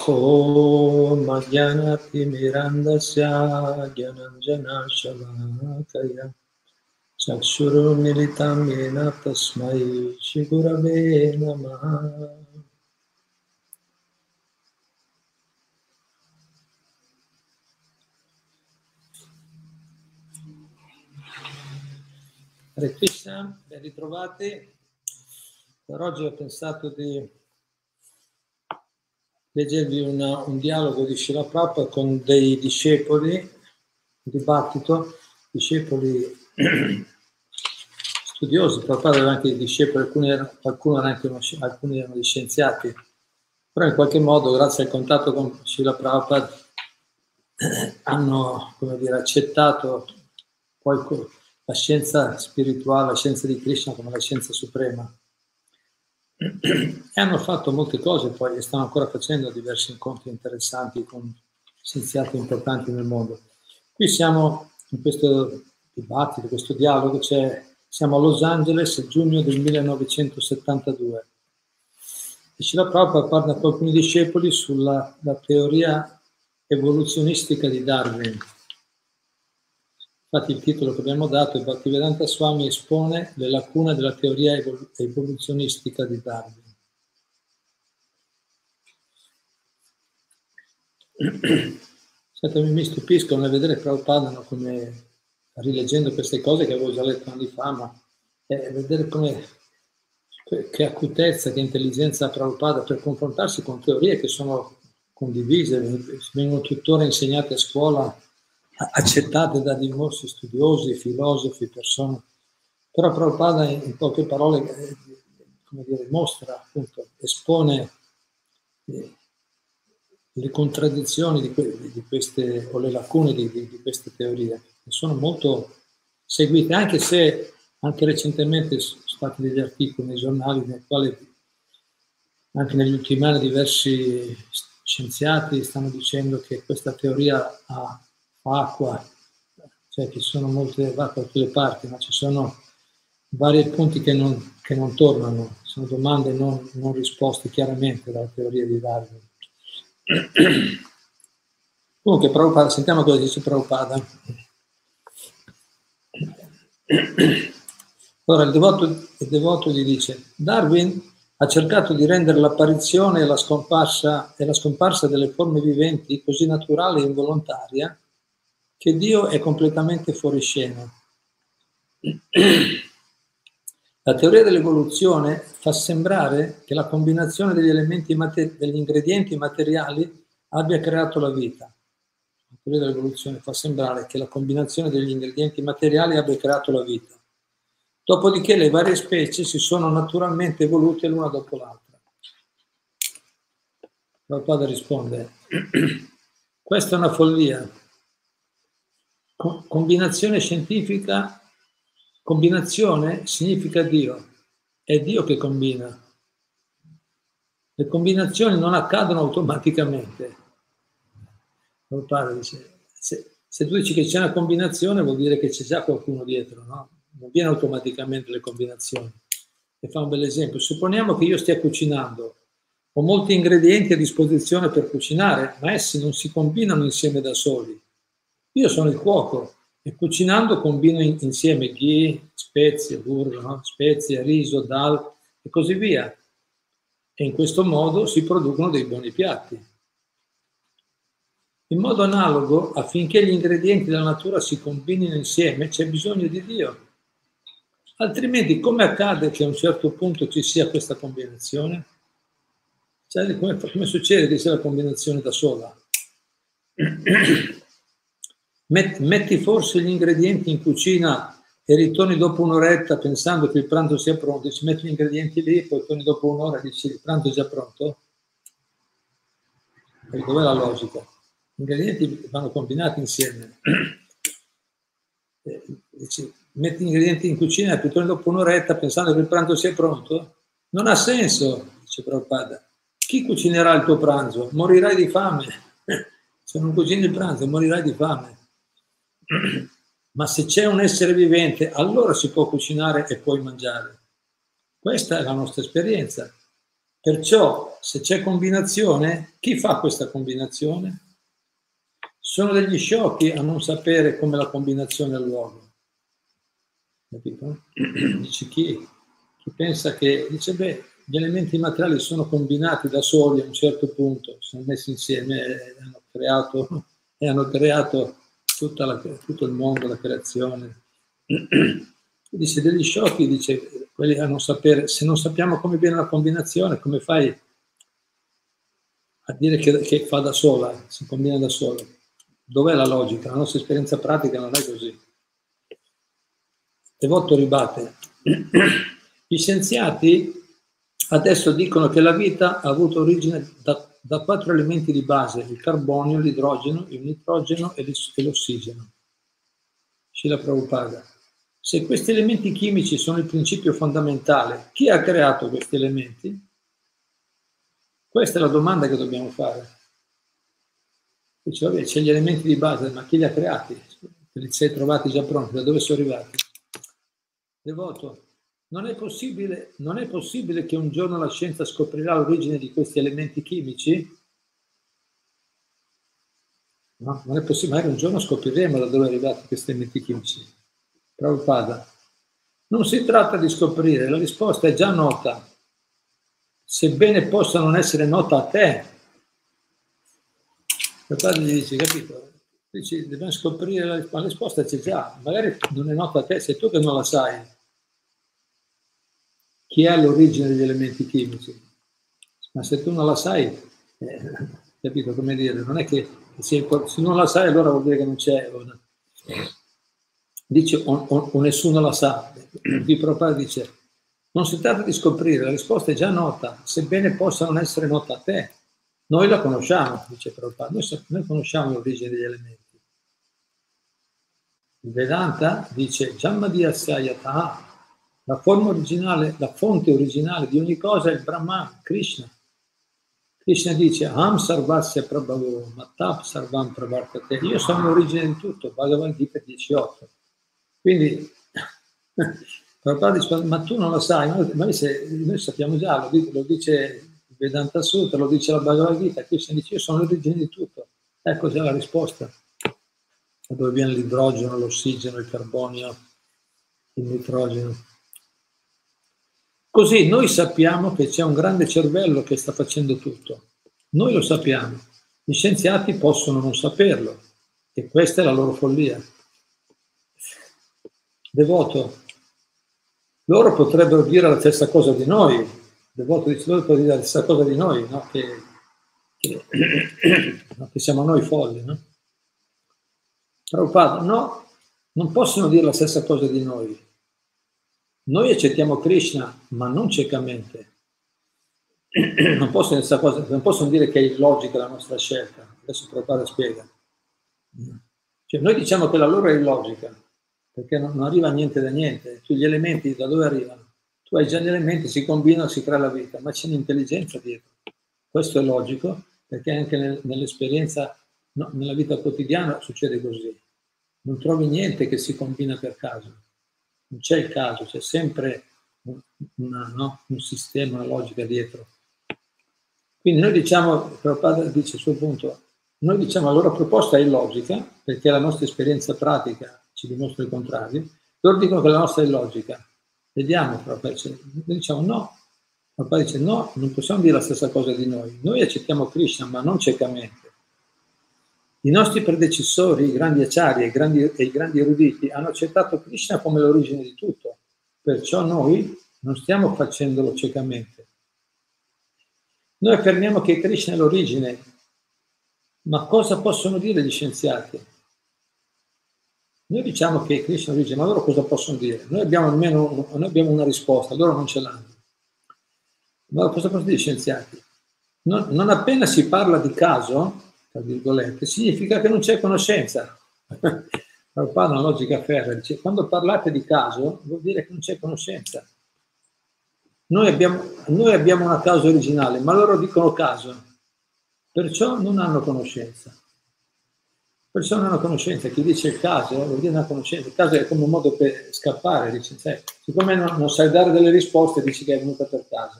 ॐ अज्ञानतिमिरन्दस्य ज्ञानञ्जनशलाकया चक्षुरुमिलितं येन तस्मै श्रीगुरवे नमः Hare Krishna, ben ritrovati. Per oggi ho pensato di leggervi una, un dialogo di Shila Prabhupada con dei discepoli, un dibattito, discepoli studiosi, Prabhupada aveva anche dei discepoli, alcuni erano, anche, alcuni erano dei scienziati, però in qualche modo, grazie al contatto con Shila Prabhupada, hanno dire, accettato poi la scienza spirituale, la scienza di Krishna come la scienza suprema. E hanno fatto molte cose poi e stanno ancora facendo diversi incontri interessanti con scienziati importanti nel mondo. Qui siamo in questo dibattito, questo dialogo, cioè, siamo a Los Angeles, giugno del 1972. E Shila Prabhupada parla con alcuni discepoli sulla teoria evoluzionistica di Darwin Infatti il titolo che abbiamo dato è Bhaktivedanta Swami espone le lacune della teoria evoluzionistica di Darwin. Senta, mi stupiscono nel vedere Prabhupada come rileggendo queste cose che avevo già letto anni fa, ma eh, vedere come che acutezza, che intelligenza ha Prabhupada per confrontarsi con teorie che sono condivise, vengono tuttora insegnate a scuola accettate da diversi studiosi, filosofi, persone. Però Prabhupada in poche parole eh, come dire, mostra, appunto, espone eh, le contraddizioni di, que- di, queste, o le lacune di, di, di, queste teorie, che sono molto seguite, anche se anche recentemente sono stati degli articoli nei giornali nei quali anche negli ultimi anni diversi scienziati stanno dicendo che questa teoria ha acqua, cioè ci sono molte acque da tutte le parti, ma ci sono vari punti che non, che non tornano, sono domande non, non risposte chiaramente dalla teoria di Darwin. Comunque, Prabhupada, sentiamo cosa dice Prabhupada. Allora, il devoto, il devoto gli dice, Darwin ha cercato di rendere l'apparizione e la scomparsa, e la scomparsa delle forme viventi così naturale e involontaria che Dio è completamente fuori scena. La teoria dell'evoluzione fa sembrare che la combinazione degli, elementi mater- degli ingredienti materiali abbia creato la vita. La teoria dell'evoluzione fa sembrare che la combinazione degli ingredienti materiali abbia creato la vita. Dopodiché le varie specie si sono naturalmente evolute l'una dopo l'altra. Prabhupada risponde, questa è una follia, combinazione scientifica, combinazione significa Dio, è Dio che combina. Le combinazioni non accadono automaticamente. Il padre dice, se, se, tu dici che c'è una combinazione vuol dire che c'è già qualcuno dietro, no? Non viene automaticamente le combinazioni. E fa un bel esempio. Supponiamo che io stia cucinando, ho molti ingredienti a disposizione per cucinare, ma essi non si combinano insieme da soli io sono il cuoco e cucinando combino in, insieme ghee, spezie, burro, no? spezie, riso, dal e così via. E in questo modo si producono dei buoni piatti. In modo analogo, affinché gli ingredienti della natura si combinino insieme, c'è bisogno di Dio. Altrimenti, come accade che a un certo punto ci sia questa combinazione? Cioè, come, come succede che sia la combinazione da sola? Metti forse gli ingredienti in cucina e ritorni dopo un'oretta pensando che il pranzo sia pronto, ci metti gli ingredienti lì, poi torni dopo un'ora e dici il pranzo è già pronto? E dov'è la logica? Gli ingredienti vanno combinati insieme. Dici, metti gli ingredienti in cucina e torni dopo un'oretta pensando che il pranzo sia pronto? Non ha senso, dice Prabhupada. Chi cucinerà il tuo pranzo? Morirai di fame. Se non cucini il pranzo, morirai di fame. ma se c'è un essere vivente, allora si può cucinare e puoi mangiare. Questa è la nostra esperienza. Perciò, se c'è combinazione, chi fa questa combinazione? Sono degli sciocchi a non sapere come la combinazione ha luogo. Capito? Dice chi, chi pensa che, dice beh, gli elementi materiali sono combinati da soli a un certo punto, sono messi insieme e hanno creato, e hanno creato la, tutto il mondo, la creazione. Dice degli sciocchi, dice, quelli a non sapere, se non sappiamo come viene la combinazione, come fai a dire che, che fa da sola, si combina da sola? Dov'è la logica? La nostra esperienza pratica non è così. Devoto ribatte. Gli scienziati adesso dicono che la vita ha avuto origine da, da quattro elementi di base, il carbonio, l'idrogeno, il nitrogeno e l'ossigeno. Scila Prabhupada. Se questi elementi chimici sono il principio fondamentale, chi ha creato questi elementi? Questa è la domanda che dobbiamo fare. Dice, vabbè, c'è gli elementi di base, ma chi li ha creati? Li sei trovati già pronti? Da dove sono arrivati? Devoto, non è, possibile, non è possibile che un giorno la scienza scoprirà l'origine di questi elementi chimici? No, non è possibile, magari un giorno scopriremo da dove arrivati questi elementi chimici. Prabhupada, non si tratta di scoprire, la risposta è già nota, sebbene possa non essere nota a te. Prabhupada gli dice, capito? Dici, dobbiamo scoprire la risposta, la risposta c'è già, magari non è nota a te, sei tu che non la sai chi è l'origine degli elementi chimici. Ma se tu non la sai, eh, capito come dire, non è che se, se, non la sai allora vuol dire che non c'è. Dice o, o, o nessuno la sa. Qui Prabhupada dice, non si tratta di scoprire, la risposta è già nota, sebbene possa non essere nota a te. Noi la conosciamo, dice Prabhupada, noi, noi conosciamo l'origine degli elementi. Il Vedanta dice, Jammadhyasya Sayataha, la forma originale, la fonte originale di ogni cosa è il Brahman, Krishna. Krishna dice Aham Sarvasya Prabhavo Mattap Sarvam Pravartate. Io sono l'origine di tutto, Bhagavad Gita 18. Quindi Prabhupada dice, ma tu non lo sai, noi, noi, se, noi sappiamo già, lo, lo dice Vedanta Sutra, lo dice la Bhagavad Gita, Krishna dice io sono l'origine di tutto. Ecco già la risposta. Da dove viene l'idrogeno, l'ossigeno, il carbonio, il nitrogeno. Così noi sappiamo che c'è un grande cervello che sta facendo tutto. Noi lo sappiamo. Gli scienziati possono non saperlo e questa è la loro follia. Devoto, loro potrebbero dire la stessa cosa di noi. Devoto dice loro potrebbero dire la stessa cosa di noi, no? che, che, che siamo noi folli. No? Prabhupada, no, non possono dire la stessa cosa di noi noi accettiamo Krishna, ma non ciecamente. Non possono, non possono dire che è illogica la nostra scelta. Adesso Prabhupada spiega. Cioè, noi diciamo che la loro è illogica, perché non, arriva niente da niente. Tu gli elementi da dove arrivano? Tu hai già gli elementi, si combinano, si crea la vita, ma c'è un'intelligenza dietro. Questo è logico, perché anche nel, nell'esperienza, no, nella vita quotidiana succede così. Non trovi niente che si combina per caso non c'è il caso, c'è sempre una, no? un sistema, una logica dietro. Quindi noi diciamo, Prabhupada dice il suo punto, noi diciamo la loro proposta è illogica, perché la nostra esperienza pratica ci dimostra il contrario, loro dicono che la nostra è illogica. Vediamo, Prabhupada dice, noi diciamo no, Prabhupada dice no, non possiamo dire la stessa cosa di noi. Noi accettiamo Krishna, ma non ciecamente. I nostri predecessori, i grandi acciari e e i grandi eruditi, hanno accettato Krishna come l'origine di tutto, perciò noi non stiamo facendolo ciecamente. Noi affermiamo che Krishna è l'origine, ma cosa possono dire gli scienziati? Noi diciamo che Krishna è l'origine, ma loro cosa possono dire? Noi abbiamo almeno noi abbiamo una risposta, loro non ce l'hanno. Ma cosa possono dire gli scienziati? Non, non appena si parla di caso, tra virgolette, significa che non c'è conoscenza. Prabhupada una logica ferrea, dice quando parlate di caso vuol dire che non c'è conoscenza. Noi abbiamo, noi abbiamo una causa originale, ma loro dicono caso, perciò non hanno conoscenza. Perciò non hanno conoscenza. Chi dice il caso vuol dire una conoscenza. Il caso è come un modo per scappare. Dice, sai, siccome non, non sai dare delle risposte, dici che è venuta per caso.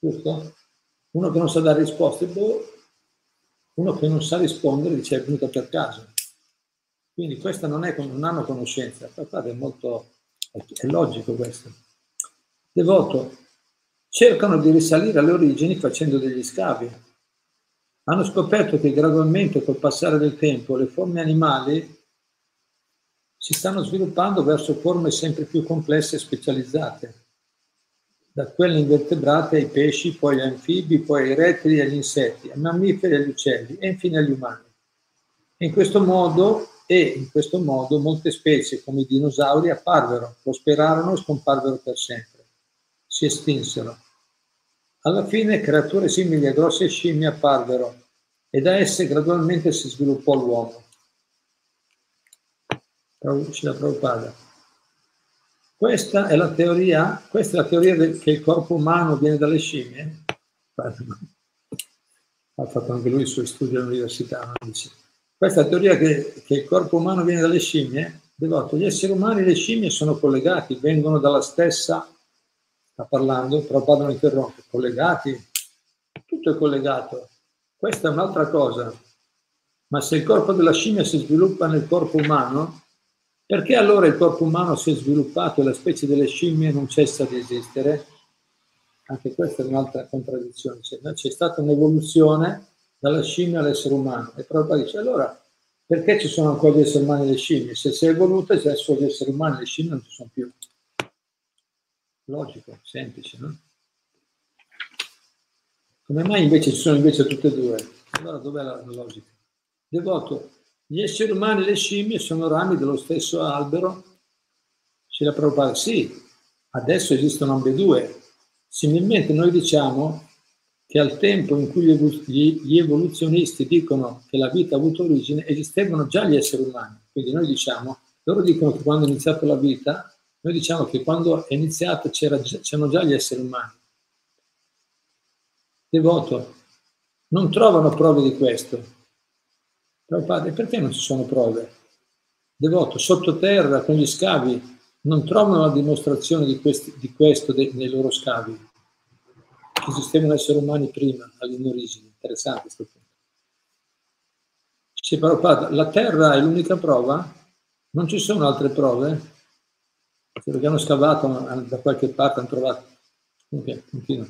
giusto? Uno che non sa dare risposte, boh, uno che non sa rispondere dice è venuto per caso. Quindi questa non, è, non hanno conoscenza, è molto, è logico questo. Devoto, cercano di risalire alle origini facendo degli scavi. Hanno scoperto che gradualmente col passare del tempo le forme animali si stanno sviluppando verso forme sempre più complesse e specializzate, da quelle invertebrate ai pesci, poi agli anfibi, poi ai rettili agli insetti, ai mammiferi agli uccelli e infine agli umani. In questo modo, e in questo modo molte specie come i dinosauri apparvero, prosperarono e scomparvero per sempre. Si estinsero. Alla fine creature simili a grosse scimmie apparvero e da esse gradualmente si sviluppò l'uomo. Srila Prabhupada. Questa è la teoria, questa è la teoria del, che il corpo umano viene dalle scimmie. Ha fatto anche lui i suoi studi all'università. Questa teoria che, che, il corpo umano viene dalle scimmie, devoto, gli esseri umani e le scimmie sono collegati, vengono dalla stessa, sta parlando, Prabhupada non interrompe, collegati, tutto è collegato. Questa è un'altra cosa. Ma se il corpo della scimmia si sviluppa nel corpo umano, perché allora il corpo umano si è sviluppato e la specie delle scimmie non cessa di esistere? Anche questa è un'altra contraddizione. C'è stata un'evoluzione dalla scimmia all'essere umano. E Prabhupada dice, allora, perché ci sono ancora gli esseri umani e le scimmie? Se si è evoluta, c'è solo gli esseri umani, le scimmie non ci sono più. Logico, semplice, no? Come mai invece ci sono invece tutte e due? Allora dov'è la logica? Devoto, gli esseri umani e le scimmie sono rami dello stesso albero? Ci la Prabhupada, sì, adesso esistono ambedue. Similmente noi diciamo che al tempo in cui gli evoluzionisti dicono che la vita ha avuto origine, esistevano già gli esseri umani. Quindi noi diciamo, loro dicono che quando è iniziata la vita, noi diciamo che quando è iniziata c'erano già gli esseri umani. Devoto, non trovano prove di questo. Però padre, perché non ci sono prove? Devoto, sottoterra, con gli scavi, non trovano la dimostrazione di, questi, di questo de, nei loro scavi. Esistevano esseri umani prima, all'origine. Interessante questo punto. Dice Prabhupada, la terra è l'unica prova? Non ci sono altre prove? Perché hanno scavato da qualche parte, hanno trovato. Ok, continua.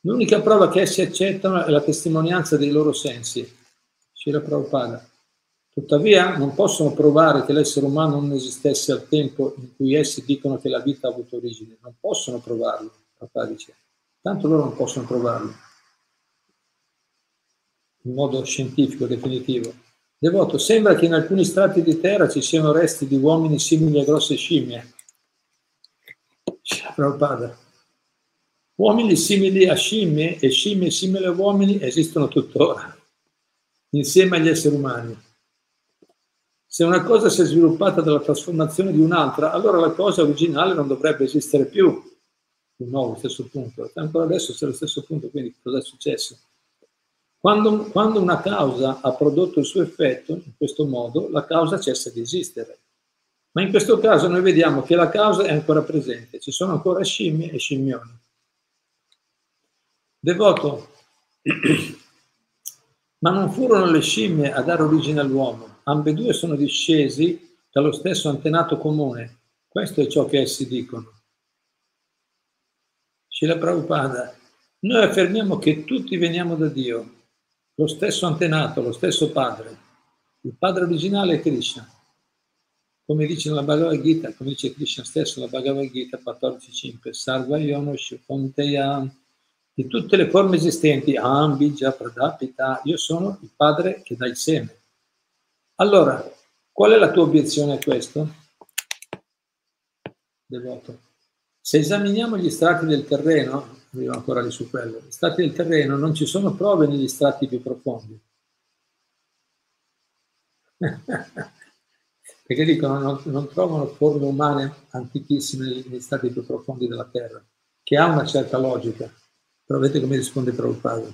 L'unica prova che essi accettano è la testimonianza dei loro sensi Srila Prabhupada. Tuttavia non possono provare che l'essere umano non esistesse al tempo in cui essi dicono che la vita ha avuto origine. Non possono provarlo, Prabhupada dice. Tanto loro non possono provarlo in modo scientifico, definitivo. Devoto, sembra che in alcuni strati di terra ci siano resti di uomini simili a grosse scimmie. Prabhupada. Uomini simili a scimmie e scimmie simili a uomini esistono tuttora insieme agli esseri umani. Se una cosa si è sviluppata dalla trasformazione di un'altra, allora la cosa originale non dovrebbe esistere più. Di nuovo, lo stesso punto. Ancora adesso c'è lo stesso punto, quindi cosa è successo? Quando, quando una causa ha prodotto il suo effetto, in questo modo, la causa cessa di esistere. Ma in questo caso noi vediamo che la causa è ancora presente, ci sono ancora scimmie e scimmioni. Devoto, Ma non furono le scimmie a dare origine all'uomo, ambedue sono discesi dallo stesso antenato comune. Questo è ciò che essi dicono. Scila Prabhupada, noi affermiamo che tutti veniamo da Dio, lo stesso antenato, lo stesso padre. Il padre originale è Krishna. Come dice nella Bhagavad Gita, come dice Krishna stesso nella Bhagavad Gita 14.5, Sarva Yono Shukonteyam di tutte le forme esistenti, Ambija, Pradapita, io sono il padre che dà il seme. Allora, qual è la tua obiezione a questo? Devoto. Se esaminiamo gli strati del terreno, arrivo ancora lì su quello, gli strati del terreno non ci sono prove negli strati più profondi. Perché dicono non, non trovano forme umane antichissime negli stati più profondi della terra, che ha una certa logica. Però vedete come risponde Prabhupada.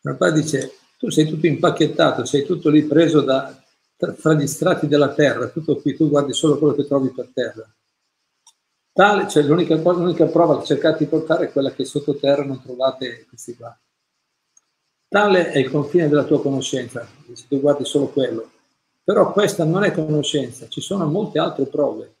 Prabhupada dice, tu sei tutto impacchettato, sei tutto lì preso da, tra, gli strati della terra, tutto qui, tu guardi solo quello che trovi per terra. Tale, cioè l'unica, l'unica prova che cercate di portare è quella che sottoterra non trovate questi qua. Tale è il confine della tua conoscenza, se tu guardi solo quello. Però questa non è conoscenza, ci sono molte altre prove.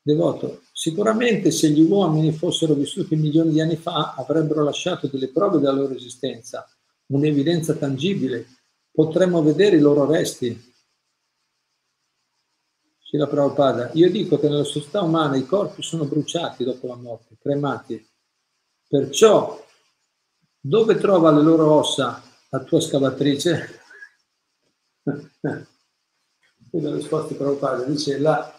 Devoto, sicuramente se gli uomini fossero vissuti milioni di anni fa avrebbero lasciato delle prove della loro esistenza, un'evidenza tangibile, potremmo vedere i loro resti, Srila Prabhupada, io dico che nella società umana i corpi sono bruciati dopo la morte, cremati. Perciò, dove trova le loro ossa la tua scavatrice? Quella risposta di Prabhupada dice la,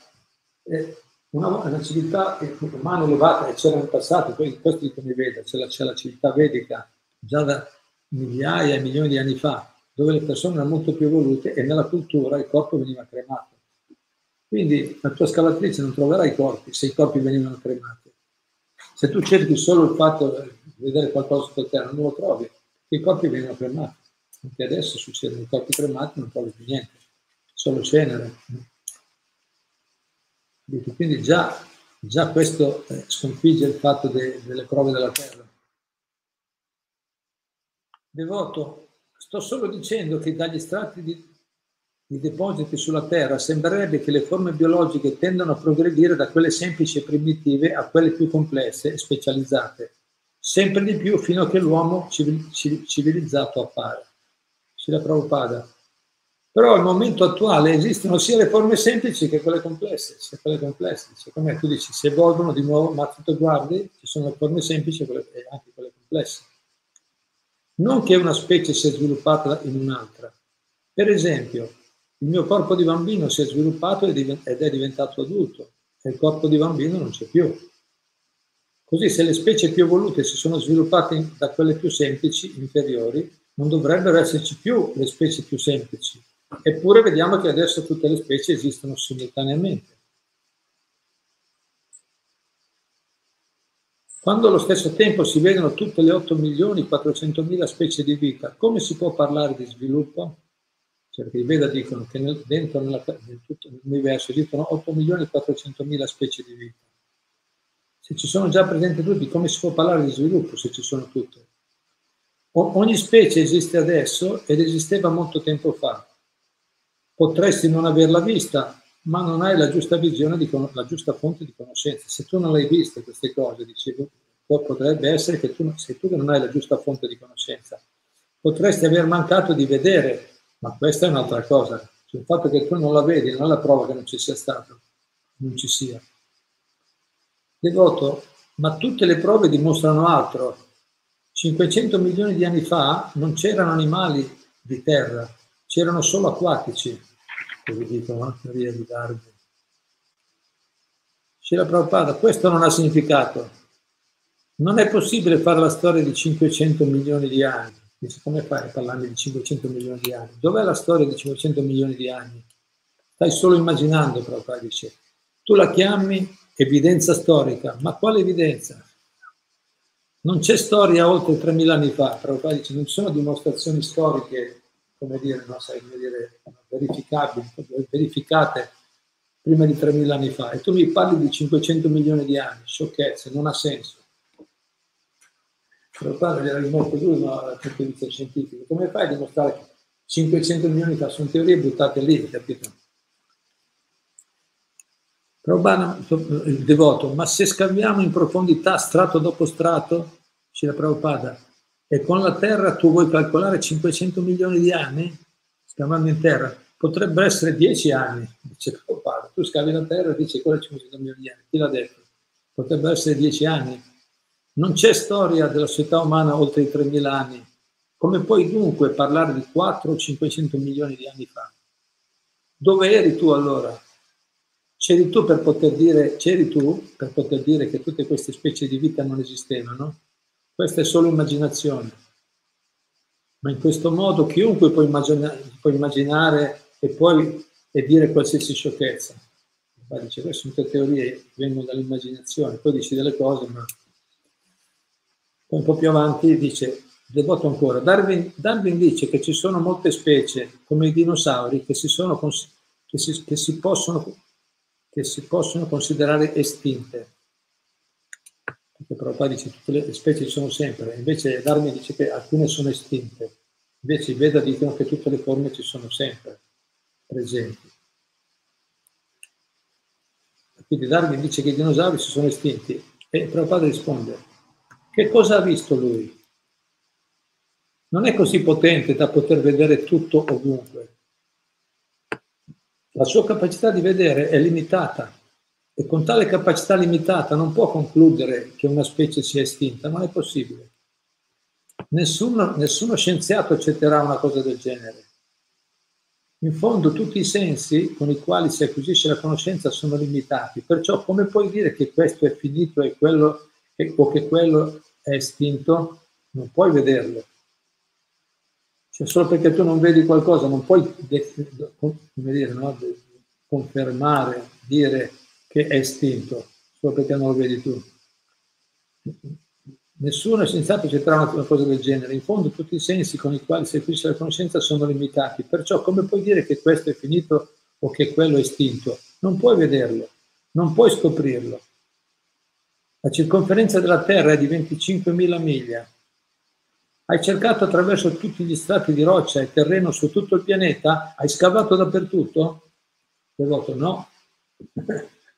eh, una, una, civiltà umana elevata che c'era nel passato, questo dicono i Veda, c'è la, c'è la civiltà vedica già da migliaia e milioni di anni fa, dove le persone erano molto più evolute e nella cultura il corpo veniva cremato. Quindi la tua scavatrice non troverà i corpi se i corpi venivano cremati. Se tu cerchi solo il fatto di vedere qualcosa sotto terra, non lo trovi, i corpi vengono cremati. Anche adesso succede, i corpi cremati non trovi più niente, solo cenere. Quindi già, già questo eh, sconfigge il fatto de, delle prove della terra. Devoto, sto solo dicendo che dagli strati di, i depositi sulla Terra, sembrerebbe che le forme biologiche tendano a progredire da quelle semplici e primitive a quelle più complesse e specializzate, sempre di più fino a che l'uomo civilizzato appare. Ci la Prabhupada. Però al momento attuale esistono sia le forme semplici che quelle complesse, sia quelle complesse. Secondo me tu dici, si evolvono di nuovo, ma tu guardi, ci sono le forme semplici e anche quelle complesse. Non che una specie sia sviluppata in un'altra. Per esempio, il mio corpo di bambino si è sviluppato ed è diventato adulto e il corpo di bambino non c'è più. Così se le specie più evolute si sono sviluppate da quelle più semplici, inferiori, non dovrebbero esserci più le specie più semplici. Eppure vediamo che adesso tutte le specie esistono simultaneamente. Quando allo stesso tempo si vedono tutte le 8 milioni 400 mila specie di vita, come si può parlare di sviluppo? Cioè, perché i Veda dicono che nel, dentro nella, nel tutto l'universo esistono 8 milioni e 400 mila specie di vita. Se ci sono già presenti tutti, come si può parlare di sviluppo se ci sono tutte? O, ogni specie esiste adesso ed esisteva molto tempo fa. Potresti non averla vista, ma non hai la giusta visione, di, la giusta fonte di conoscenza. Se tu non l'hai vista queste cose, dicevo, potrebbe essere che tu, sei tu non hai la giusta fonte di conoscenza. Potresti aver mancato di vedere ma questa è un'altra cosa. Cioè, il fatto che tu non la vedi non è la prova che non ci sia stato, non ci sia. Devoto, ma tutte le prove dimostrano altro. 500 milioni di anni fa non c'erano animali di terra, c'erano solo acquatici, così dicono la teoria di Darwin. C'era Prabhupada, questo non ha significato. Non è possibile fare la storia di 500 milioni di anni. Dice, come fai a parlarmi di 500 milioni di anni? Dov'è la storia di 500 milioni di anni? Stai solo immaginando, Prabhupada dice. Tu la chiami evidenza storica, ma quale evidenza? Non c'è storia oltre 3.000 anni fa, Prabhupada dice, non ci sono dimostrazioni storiche, come dire, no, sai, come dire verificabili, verificate prima di 3.000 anni fa. E tu mi parli di 500 milioni di anni, sciocchezze, non ha senso. Prabhupada era molto lui no, dal punto di vista scientifico. Come fai a dimostrare che 500 milioni di sono teorie buttate lì, capito? Prabhupada, il devoto, ma se scaviamo in profondità strato dopo strato, dice la Prabhupada, e con la Terra tu vuoi calcolare 500 milioni di anni, scavando in terra, potrebbero essere 10 anni, dice Prabhupada. Tu scavi la Terra e dici quello è 500 milioni di anni, chi l'ha detto? Potrebbero essere 10 anni. Non c'è storia della società umana oltre i 3.000 anni. Come puoi dunque parlare di 4 o 500 milioni di anni fa? Dove eri tu allora? C'eri tu per poter dire, c'eri tu per poter dire che tutte queste specie di vita non esistevano? Questa è solo immaginazione. Ma in questo modo chiunque può, immagina, può immaginare e poi e dire qualsiasi sciocchezza. Ma dice, queste sono teorie che vengono dall'immaginazione, poi dici delle cose, ma un po' più avanti dice, devoto ancora, Darwin, Darwin, dice che ci sono molte specie, come i dinosauri, che si, sono, che si, che si possono, che si possono considerare estinte. Perché Prabhupada dice che tutte le specie ci sono sempre, invece Darwin dice che alcune sono estinte, invece i Veda dicono che tutte le forme ci sono sempre presenti. Quindi Darwin dice che i dinosauri si sono estinti e Prabhupada risponde, che cosa ha visto lui? Non è così potente da poter vedere tutto ovunque. La sua capacità di vedere è limitata e con tale capacità limitata non può concludere che una specie sia estinta, non è possibile. Nessuno, nessuno scienziato accetterà una cosa del genere. In fondo tutti i sensi con i quali si acquisisce la conoscenza sono limitati, perciò come puoi dire che questo è finito e quello, o che quello è estinto? Non puoi vederlo. Cioè, solo perché tu non vedi qualcosa, non puoi dire, no? confermare, dire che è estinto, solo perché non lo vedi tu. Nessuno scienziato accetterà una cosa del genere. In fondo tutti i sensi con i quali si acquisisce la conoscenza sono limitati. Perciò come puoi dire che questo è finito o che quello è estinto? Non puoi vederlo, non puoi scoprirlo. La circonferenza della Terra è di 25.000 miglia. Hai cercato attraverso tutti gli strati di roccia e terreno su tutto il pianeta? Hai scavato dappertutto? Devoto, no.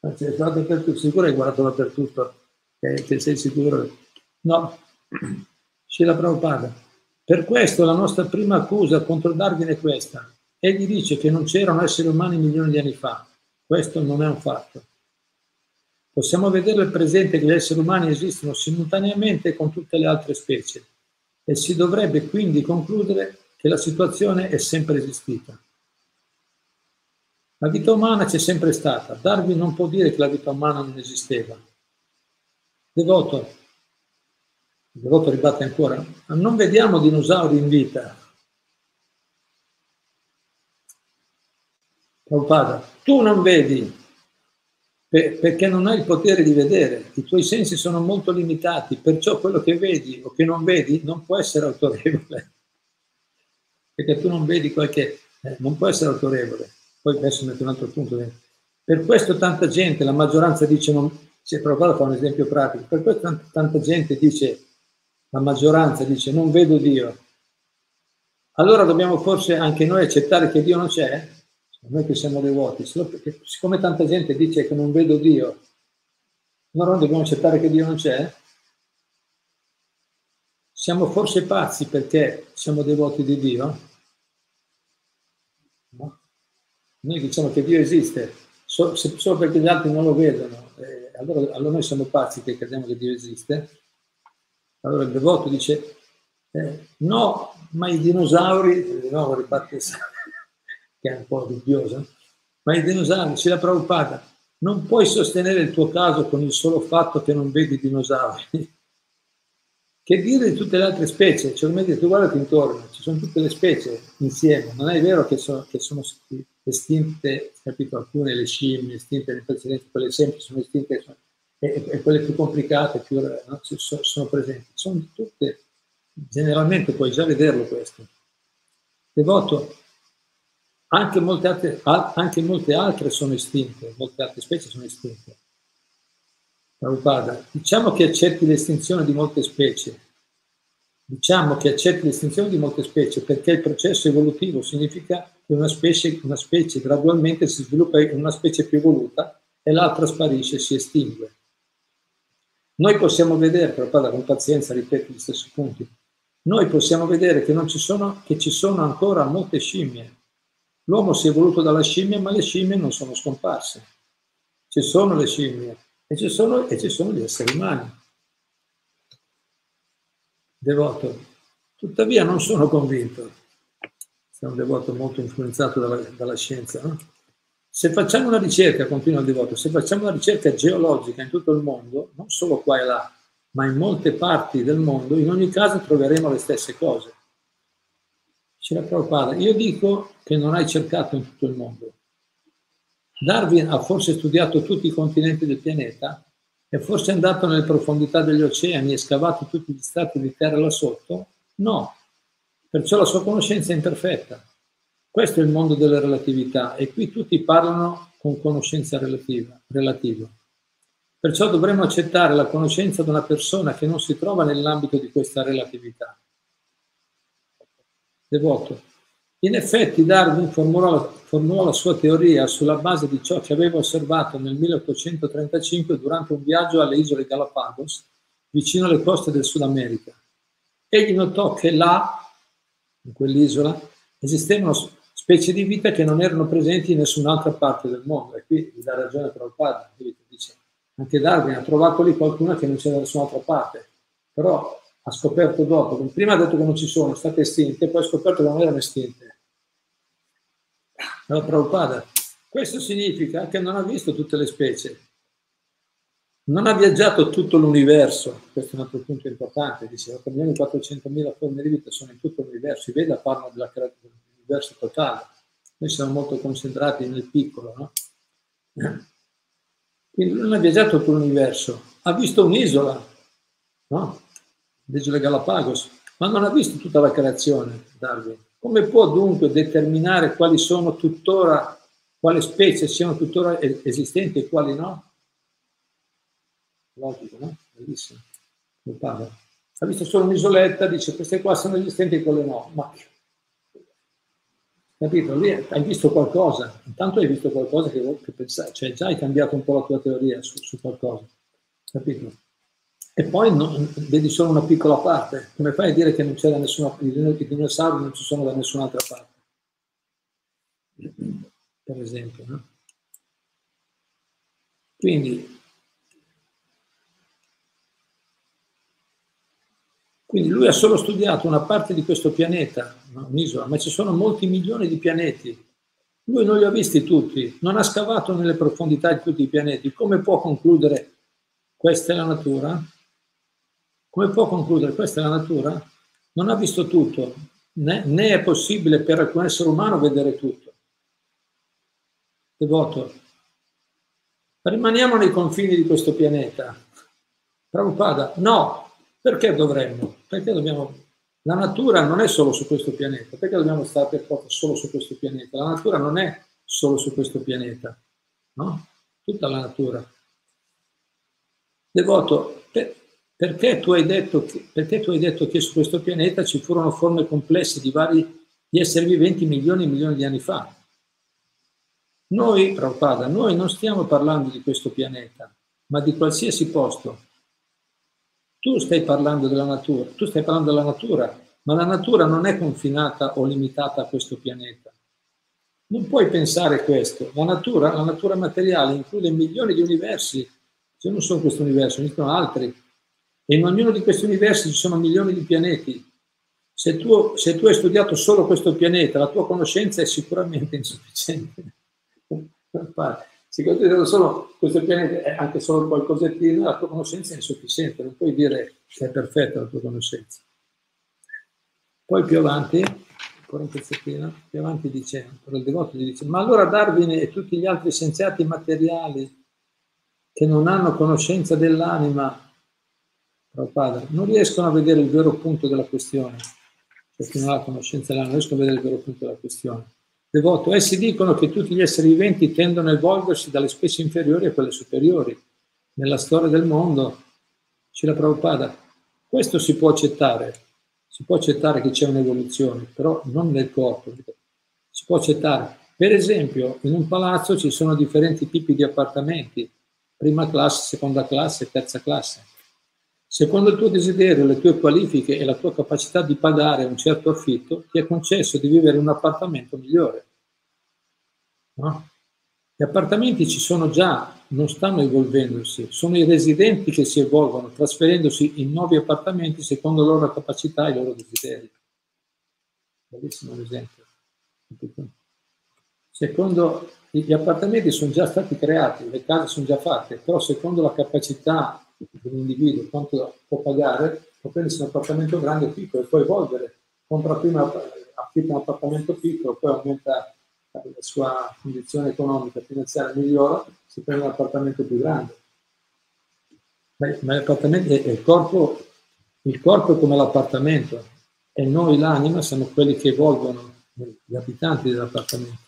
Non sei stato dappertutto, sicuro hai guardato dappertutto, che, che sei sicuro? No. Scila Prabhupada. Per questo la nostra prima accusa contro Darwin è questa. Egli dice che non c'erano esseri umani milioni di anni fa. Questo non è un fatto. Possiamo vedere il presente che gli esseri umani esistono simultaneamente con tutte le altre specie e si dovrebbe quindi concludere che la situazione è sempre esistita. La vita umana c'è sempre stata. Darwin non può dire che la vita umana non esisteva. Devoto, devoto ribatte ancora, non vediamo dinosauri in vita. Prabhupada, tu non vedi perché non hai il potere di vedere, i tuoi sensi sono molto limitati, perciò quello che vedi o che non vedi non può essere autorevole, perché tu non vedi qualche, eh, non può essere autorevole. Poi adesso metto un altro punto. Per questo tanta gente, la maggioranza dice, non, si è provato a fare un esempio pratico, per questo tanta, tanta gente dice, la maggioranza dice non vedo Dio. Allora dobbiamo forse anche noi accettare che Dio non c'è? noi che siamo devoti, perché, siccome tanta gente dice che non vedo Dio, allora dobbiamo accettare che Dio non c'è? Siamo forse pazzi perché siamo devoti di Dio? No? Noi diciamo che Dio esiste solo, solo perché gli altri non lo vedono, eh, allora, allora, noi siamo pazzi che crediamo che Dio esiste. Allora il devoto dice, eh, no, ma i dinosauri, di nuovo ribatte che è un po' dubbiosa, ma i dinosauri, c'è la Prabhupada, non puoi sostenere il tuo caso con il solo fatto che non vedi dinosauri. Che dire di tutte le altre specie? Cioè, come tu guardati intorno, ci sono tutte le specie insieme, non è vero che sono, che sono estinte, capito, alcune le scimmie, estinte le precedenti, quelle semplici sono estinte, sono, e, e, quelle più complicate, più, no, sono, sono presenti. Sono tutte, generalmente puoi già vederlo questo. Devoto, anche molte, altre, anche molte altre sono estinte, molte altre specie sono estinte. Prabhupada, diciamo che accetti l'estinzione di molte specie. Diciamo che accetti l'estinzione di molte specie perché il processo evolutivo significa che una specie, una specie gradualmente si sviluppa in una specie più evoluta e l'altra sparisce, si estingue. Noi possiamo vedere, Prabhupada con pazienza ripeto gli stessi punti, noi possiamo vedere che, ci sono, che ci sono ancora molte scimmie L'uomo si è evoluto dalla scimmia, ma le scimmie non sono scomparse. Ci sono le scimmie e ci sono, e ci sono gli esseri umani. Devoto. Tuttavia non sono convinto. Sei un devoto molto influenzato dalla, dalla scienza. No? Se facciamo una ricerca, continua il devoto, se facciamo una ricerca geologica in tutto il mondo, non solo qua e là, ma in molte parti del mondo, in ogni caso troveremo le stesse cose. C'era Prabhupada. Io dico che non hai cercato in tutto il mondo. Darwin ha forse studiato tutti i continenti del pianeta? È forse andato nelle profondità degli oceani e scavato tutti gli strati di terra là sotto? No. Perciò la sua conoscenza è imperfetta. Questo è il mondo della relatività e qui tutti parlano con conoscenza relativa. relativa. Perciò dovremmo accettare la conoscenza di una persona che non si trova nell'ambito di questa relatività. Devoto. In effetti Darwin formulò formulò la sua teoria sulla base di ciò che aveva osservato nel 1835 durante un viaggio alle isole Galapagos, vicino alle coste del Sud America. Egli notò che là, in quell'isola, esistevano specie di vita che non erano presenti in nessun'altra parte del mondo. E qui gli dà ragione Prabhupada, dice, anche Darwin ha trovato lì qualcuna che non c'è da nessun'altra parte, però ha scoperto dopo, prima ha detto che non ci sono, state estinte, poi ha scoperto che non erano estinte. Allora Prabhupada, questo significa che non ha visto tutte le specie, non ha viaggiato tutto l'universo, questo è un altro punto importante, dice 8 milioni 400 forme di vita sono in tutto l'universo, i Veda parlano dell'universo totale, noi siamo molto concentrati nel piccolo, no? Quindi non ha viaggiato tutto l'universo, ha visto un'isola, no? L'isola Galapagos, ma non ha visto tutta la creazione, Darwin. Come può dunque determinare quali sono tuttora, quali specie siano tuttora esistenti e quali no? logico, no? Bellissimo. Mio padre. Ha visto solo un'isoletta, dice queste qua sono esistenti e quelle no. Ma capito? Lì hai visto qualcosa, intanto hai visto qualcosa che, che pensavi, cioè già hai cambiato un po' la tua teoria su, su qualcosa, capito? E poi non, vedi solo una piccola parte, come fai a dire che non c'è da nessuna, i dinosauri non ci sono da nessun'altra parte? Per esempio, no? Quindi Quindi lui ha solo studiato una parte di questo pianeta, un'isola, ma ci sono molti milioni di pianeti. Lui non li ha visti tutti, non ha scavato nelle profondità di tutti i pianeti. Come può concludere questa è la natura? Come può concludere questa è la natura? Non ha visto tutto, né, né è possibile per alcun essere umano vedere tutto. Devoto. Rimaniamo nei confini di questo pianeta. Prabhupada, no, perché dovremmo? Perché dobbiamo... La natura non è solo su questo pianeta, perché dobbiamo stare per forza solo su questo pianeta? La natura non è solo su questo pianeta, no? Tutta la natura. Devoto, per, perché, tu hai detto che, perché tu hai detto che su questo pianeta ci furono forme complesse di vari di esseri viventi milioni e milioni di anni fa? Noi, Prabhupada, noi non stiamo parlando di questo pianeta, ma di qualsiasi posto tu stai parlando della natura, tu stai parlando della natura, ma la natura non è confinata o limitata a questo pianeta. Non puoi pensare questo. La natura, la natura materiale include milioni di universi, se non sono questo universo, sono altri. E in ognuno di questi universi ci sono milioni di pianeti. Se tu, se tu hai studiato solo questo pianeta, la tua conoscenza è sicuramente insufficiente. Se considero solo questo pianeta è anche solo qualcosettino, la tua conoscenza è insufficiente, non puoi dire che è perfetta la tua conoscenza. Poi più avanti, ancora un pezzettino, più avanti dice, il devoto dice, ma allora Darwin e tutti gli altri scienziati materiali che non hanno conoscenza dell'anima, padre, non riescono a vedere il vero punto della questione, chi non ha conoscenza dell'anima, non riescono a vedere il vero punto della questione devoto. Essi dicono che tutti gli esseri viventi tendono a evolversi dalle specie inferiori a quelle superiori. Nella storia del mondo, c'è la Prabhupada, questo si può accettare, si può accettare che c'è un'evoluzione, però non nel corpo, si può accettare. Per esempio, in un palazzo ci sono differenti tipi di appartamenti, prima classe, seconda classe, terza classe. Secondo il tuo desiderio, le tue qualifiche e la tua capacità di pagare un certo affitto, ti è concesso di vivere in un appartamento migliore. No? Gli appartamenti ci sono già, non stanno evolvendosi, sono i residenti che si evolvono, trasferendosi in nuovi appartamenti secondo la loro capacità e i loro desideri. Bellissimo l'esempio. Secondo gli appartamenti sono già stati creati, le case sono già fatte, però secondo la capacità dell'individuo, quanto può pagare, può prendersi un appartamento grande o piccolo e poi evolvere. Compra prima, affitta un appartamento piccolo, poi aumenta la sua condizione economica, finanziaria migliora, si prende un appartamento più grande. Ma, ma l'appartamento il corpo, il corpo è come l'appartamento e noi l'anima siamo quelli che evolvono, gli abitanti dell'appartamento.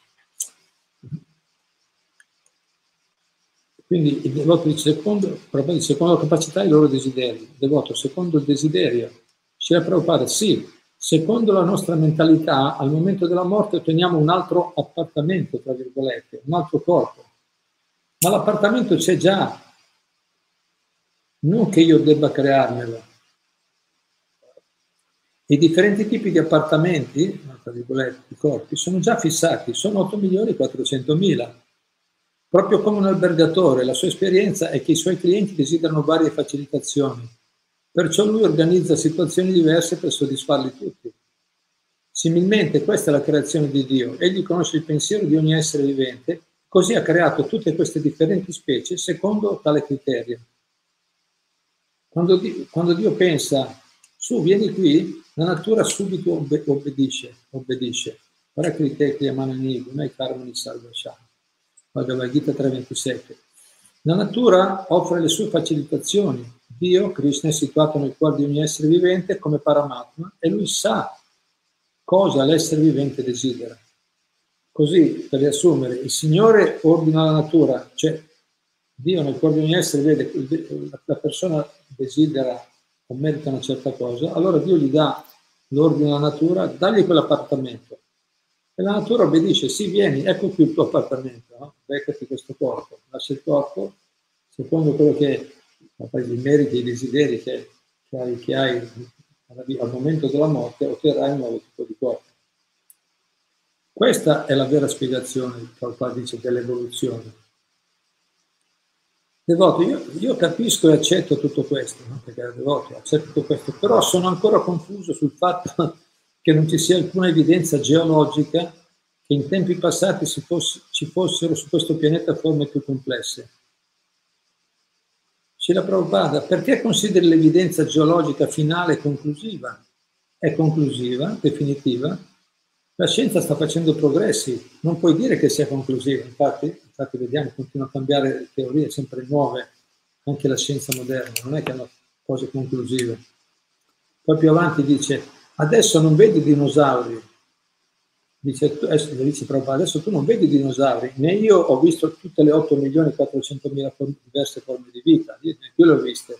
Quindi il devoto dice secondo, secondo la capacità e i loro desideri. Il devoto secondo il desiderio. Srila Prabhupada, sì, secondo la nostra mentalità, al momento della morte otteniamo un altro appartamento, tra virgolette, un altro corpo. Ma l'appartamento c'è già, non che io debba crearmelo. I differenti tipi di appartamenti, tra virgolette, di corpi, sono già fissati, sono 8 milioni e 400 mila. Proprio come un albergatore, la sua esperienza è che i suoi clienti desiderano varie facilitazioni, perciò lui organizza situazioni diverse per soddisfarli tutti. Similmente, questa è la creazione di Dio. Egli conosce il pensiero di ogni essere vivente, così ha creato tutte queste differenti specie secondo tale criterio. Quando Dio, quando Dio pensa, su, vieni qui, la natura subito obbedisce, obbedisce. Prakrite Kriyamanani, Gunai Karmani Salvashana. Bhagavad Gita 3.27. La natura offre le sue facilitazioni. Dio, Krishna, è situato nel cuore di ogni essere vivente come Paramatma e lui sa cosa l'essere vivente desidera. Così, per riassumere, il Signore ordina la natura, cioè Dio nel cuore di ogni essere vede la persona desidera o merita una certa cosa, allora Dio gli dà l'ordine alla natura, dagli quell'appartamento. E la natura obbedisce, sì, vieni, ecco qui il tuo appartamento, no? beccati questo corpo, lascia il corpo, secondo quello che i meriti i desideri che, che hai, che hai al momento della morte, otterrai un nuovo tipo di corpo. Questa è la vera spiegazione, Prabhupada dice, dell'evoluzione. Devoto, io, io, capisco e accetto tutto questo, no? perché devoto, accetto tutto questo, però sono ancora confuso sul fatto che non ci sia alcuna evidenza geologica che in tempi passati fosse, ci fossero su questo pianeta forme più complesse. Scila Prabhupada, perché consideri l'evidenza geologica finale conclusiva? È conclusiva, definitiva? La scienza sta facendo progressi, non puoi dire che sia conclusiva, infatti, infatti vediamo, continua a cambiare teorie sempre nuove, anche la scienza moderna, non è che hanno cose conclusive. Poi più avanti dice, Adesso non vedi dinosauri, dice, dice Prabhupada, adesso tu non vedi dinosauri, né io ho visto tutte le 8 milioni e 400 mila diverse forme di vita, io, io le ho viste.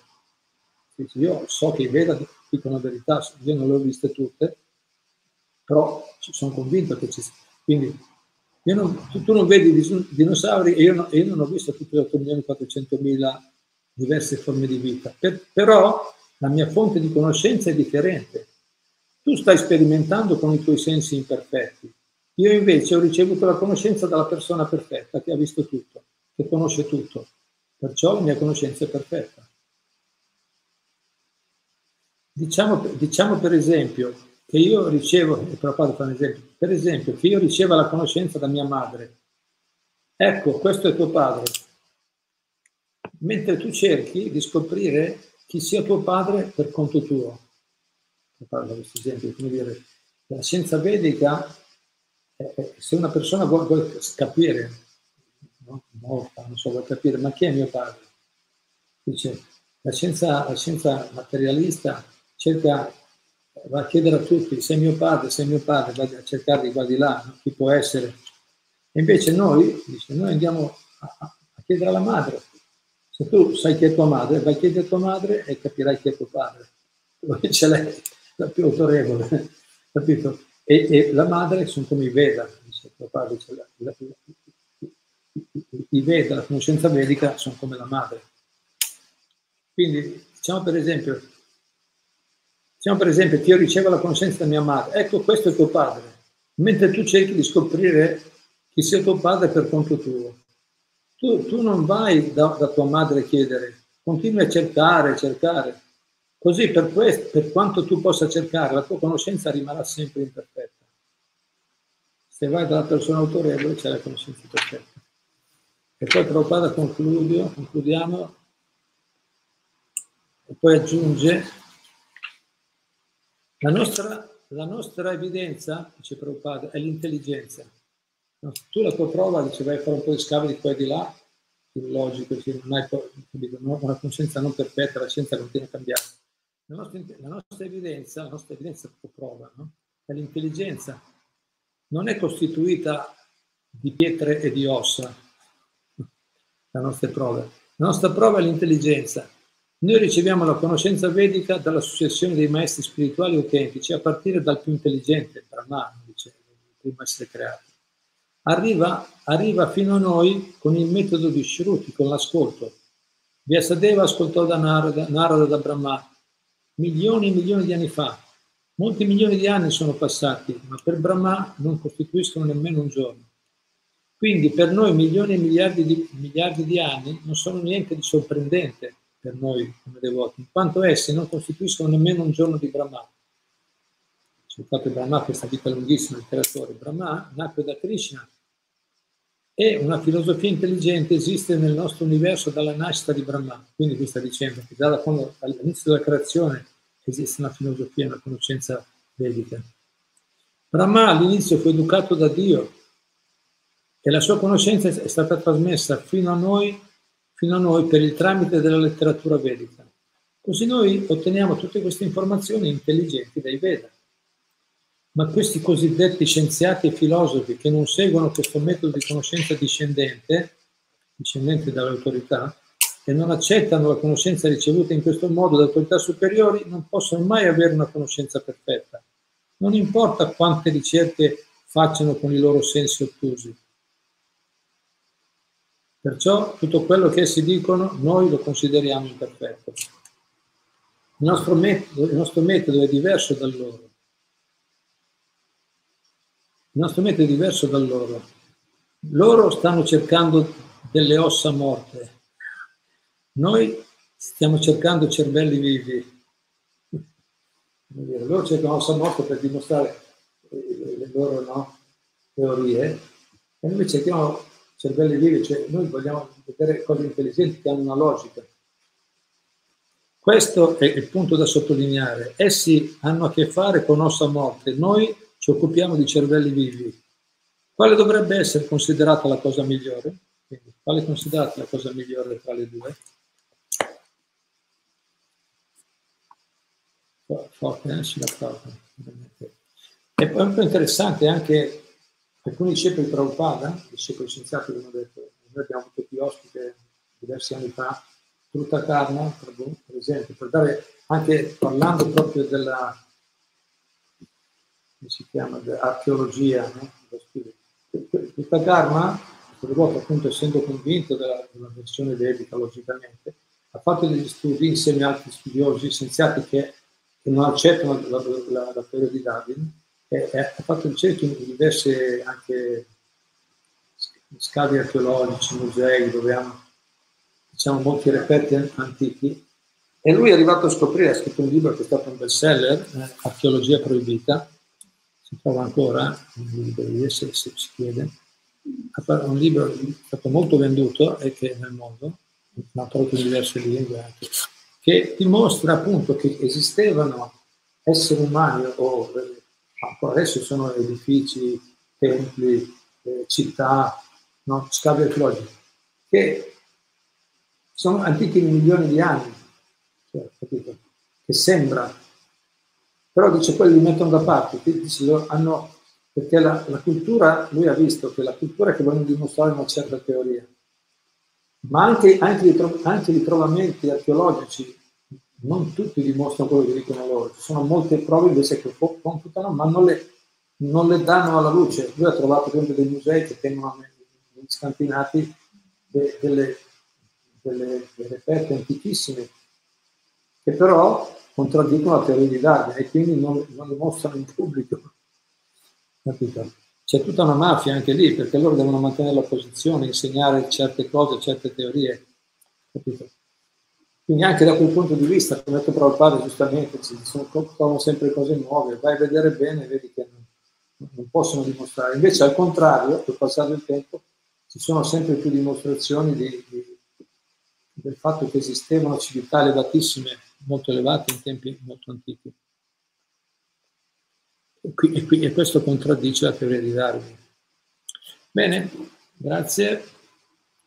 Dice, io so che i Veda dicono la verità, io non le ho viste tutte, però sono convinto che ci sia. Quindi non, tu, tu, non vedi dinosauri e io, no, io, non ho visto tutte le 8 milioni e 400 mila diverse forme di vita, per, però la mia fonte di conoscenza è differente tu stai sperimentando con i tuoi sensi imperfetti. Io invece ho ricevuto la conoscenza dalla persona perfetta che ha visto tutto, che conosce tutto. Perciò la mia conoscenza è perfetta. Diciamo, diciamo per esempio che io ricevo, e Prabhupada fa un esempio, per esempio che io riceva la conoscenza da mia madre. Ecco, questo è tuo padre. Mentre tu cerchi di scoprire chi sia tuo padre per conto tuo parlo questo esempio, come dire, la scienza vedica, eh, se una persona vuole, vuole capire, no? morta, non so, vuole capire, ma chi è mio padre? Dice, la scienza, la scienza materialista cerca, va a chiedere a tutti, sei mio padre, sei mio padre, va a cercare di qua di là, no? chi può essere. E invece noi, dice, noi andiamo a, a chiedere alla madre. Se tu sai chi è tua madre, vai a chiedere a tua madre e capirai chi è tuo padre. Lo dice lei la più autorevole, capito? E, e, la madre sono come i Veda, padre, dice, la, la, i Veda, la conoscenza vedica, sono come la madre. Quindi, diciamo per esempio, diciamo per esempio che io ricevo la conoscenza da mia madre, ecco questo è tuo padre, mentre tu cerchi di scoprire chi sia tuo padre per conto tuo. Tu, tu non vai da, da tua madre a chiedere, continui a cercare, cercare. Così per, questo, per quanto tu possa cercare, la tua conoscenza rimarrà sempre imperfetta. Se vai dalla persona autorevole c'è la conoscenza perfetta. E poi Prabhupada conclude, concludiamo e poi aggiunge la nostra, la nostra evidenza, dice Prabhupada, è l'intelligenza. Tu la tua prova, dice, vai a fare un po' di scavi di qua e di là, il logico, non hai una conoscenza non perfetta, la scienza continua a cambiare. La nostra, la nostra evidenza, la nostra evidenza prova, no? è l'intelligenza. Non è costituita di pietre e di ossa. le nostre prove. La nostra prova è l'intelligenza. Noi riceviamo la conoscenza vedica dalla successione dei maestri spirituali autentici, a partire dal più intelligente, Brahma, dice, il primo essere creato. Arriva, arriva fino a noi con il metodo di Shruti, con l'ascolto. Vyasadeva ascoltò da Narada, Narada da Brahma milioni e milioni di anni fa. Molti milioni di anni sono passati, ma per Brahma non costituiscono nemmeno un giorno. Quindi per noi milioni e miliardi di, miliardi di anni non sono niente di sorprendente per noi come devoti, in quanto essi non costituiscono nemmeno un giorno di Brahma. C'è fatto Brahma questa vita lunghissima, il creatore. Brahma nacque da Krishna e una filosofia intelligente esiste nel nostro universo dalla nascita di Brahma. Quindi qui sta dicendo che già da quando, all'inizio della creazione esiste una filosofia, una conoscenza vedica. Brahma all'inizio fu educato da Dio e la sua conoscenza è stata trasmessa fino a noi, fino a noi per il tramite della letteratura vedica. Così noi otteniamo tutte queste informazioni intelligenti dai Veda. Ma questi cosiddetti scienziati e filosofi che non seguono questo metodo di conoscenza discendente, discendente dall'autorità, e non accettano la conoscenza ricevuta in questo modo da autorità superiori, non possono mai avere una conoscenza perfetta. Non importa quante ricerche facciano con i loro sensi ottusi. Perciò tutto quello che essi dicono noi lo consideriamo imperfetto. Il nostro metodo, il nostro metodo è diverso dal loro. Il nostro metodo è diverso da loro. Loro stanno cercando delle ossa morte. Noi stiamo cercando cervelli vivi. Loro cercano ossa morte per dimostrare le loro no, teorie e noi cerchiamo cervelli vivi, cioè noi vogliamo vedere cose intelligenti che hanno una logica. Questo è il punto da sottolineare. Essi hanno a che fare con ossa morte, noi ci occupiamo di cervelli vivi. Quale dovrebbe essere considerata la cosa migliore? Quindi, quale è considerata la cosa migliore tra le due? Forte, eh? Sulla prova. È molto interessante anche alcuni discepoli di Prabhupada, discepoli scienziati che hanno detto, noi abbiamo avuto qui ospite diversi anni fa, Truta Karma, per esempio, per dare anche parlando proprio della come si chiama, archeologia, no? Questa Karma, Devoto appunto essendo convinto della, della versione vedica logicamente, ha fatto degli studi insieme a altri studiosi, scienziati che, che non accettano la, la, la teoria di Darwin, e, e, ha fatto ricerche in diverse anche scavi archeologici, musei, dove hanno diciamo, molti reperti antichi, e lui è arrivato a scoprire, ha scritto un libro che è stato un bestseller, eh, Archeologia proibita, si trova ancora in librerie se, se si chiede, un libro stato molto venduto e che nel mondo, ma proprio in diverse lingue anche, che dimostra appunto che esistevano esseri umani o ancora adesso sono edifici, templi, eh, città, no? scavi archeologici, che sono antichi milioni di anni, cioè, che sembra però dice quelli li mettono da parte, dice, hanno, perché la, la, cultura, lui ha visto che la cultura che vogliono dimostrare una certa teoria, ma anche, anche, anche i ritrovamenti archeologici non tutti dimostrano quello che dicono loro, ci sono molte prove invece che computano, ma non le, non le danno alla luce. Lui ha trovato esempio dei musei che tengono negli scantinati de, delle, delle, delle reperti antichissime, che però contraddicono la teoria di Darwin e quindi non, non li mostrano in pubblico. Capito? C'è tutta una mafia anche lì perché loro devono mantenere la posizione, insegnare certe cose, certe teorie. Capito? Quindi anche da quel punto di vista, come ha detto Prabhupada giustamente, ci sono, sempre cose nuove, vai a vedere bene e vedi che non, non possono dimostrare. Invece al contrario, col passare del tempo, ci sono sempre più dimostrazioni di, di, del fatto che esistevano civiltà elevatissime molto elevati in tempi molto antichi. E, qui, e, qui, e questo contraddice la teoria di Darwin. Bene, grazie.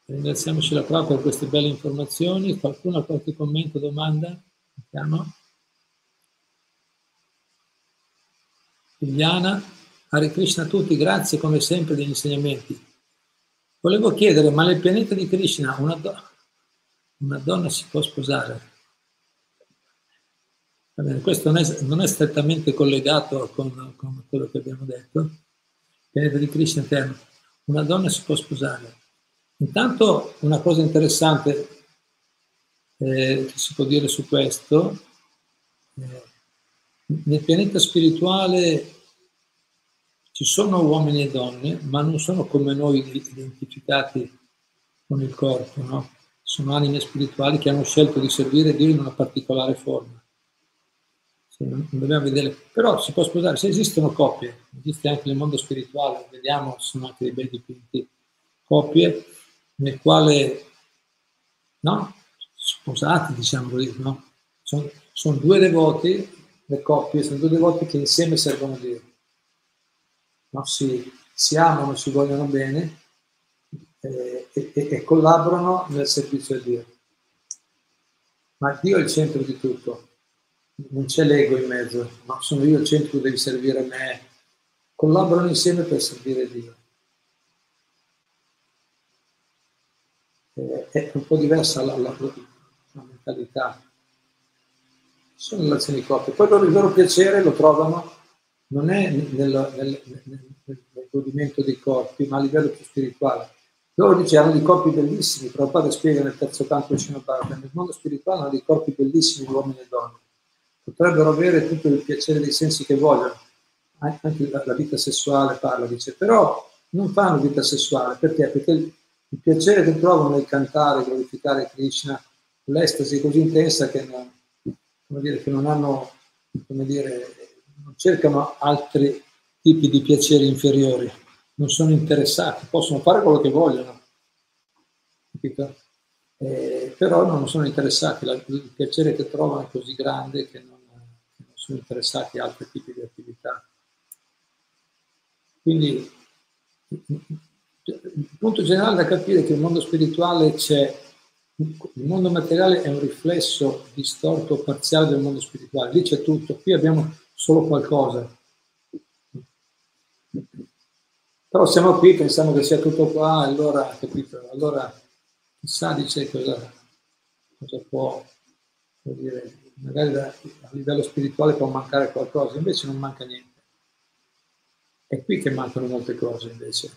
Ringraziamoci la Prabhupada per queste belle informazioni. Qualcuno ha qualche commento, domanda? Sentiamo. Liliana, Hare Krishna a tutti, grazie come sempre degli insegnamenti. Volevo chiedere, ma nel pianeta di Krishna una, do- una donna si può sposare? Bene, questo non è, non è, strettamente collegato con, con, quello che abbiamo detto. Pianeta di Krishna eterno. Una donna si può sposare. Intanto una cosa interessante eh, che si può dire su questo, eh, nel pianeta spirituale ci sono uomini e donne, ma non sono come noi identificati con il corpo, no? Sono anime spirituali che hanno scelto di servire Dio in una particolare forma. Non dobbiamo vedere, però si può sposare, se esistono coppie, esiste anche nel mondo spirituale, vediamo, sono anche dei bei dipinti, coppie nel quale, no? Sposati, diciamo così, no? Sono, sono due devoti, le coppie, sono due devoti che insieme servono Dio no? si, si, amano, si vogliono bene eh, e, e, e, collaborano nel servizio a Dio. Ma Dio è il centro di tutto, non c'è l'ego in mezzo, ma sono io il centro, devi servire a me. Collaborano insieme per servire Dio. È un po' diversa la, la, la mentalità. Sono relazioni di coppia. Poi loro, il loro piacere lo trovano non è nel, nel, nel, nel, godimento dei corpi, ma a livello più spirituale. Loro dice hanno dei corpi bellissimi, padre spiega nel terzo canto vicino parte, nel mondo spirituale hanno dei corpi bellissimi uomini e donne. Potrebbero avere tutto il piacere dei sensi che vogliono, anche la, vita sessuale parla, dice, però non fanno vita sessuale, perché? Perché il, piacere che trovano nel cantare, glorificare Krishna, l'estasi è così intensa che non, dire, che non hanno, come dire, non cercano altri tipi di piaceri inferiori, non sono interessati, possono fare quello che vogliono, eh, però non sono interessati, il piacere che trovano è così grande che non sono interessati a altri tipi di attività. Quindi il punto generale da capire è che il mondo spirituale c'è, il mondo materiale è un riflesso distorto, parziale del mondo spirituale, lì c'è tutto, qui abbiamo solo qualcosa. Però siamo qui, pensiamo che sia tutto qua, allora, capito? Allora, chissà, dice cosa, cosa può, dire, magari da, a livello spirituale può mancare qualcosa, invece non manca niente. È qui che mancano molte cose, invece.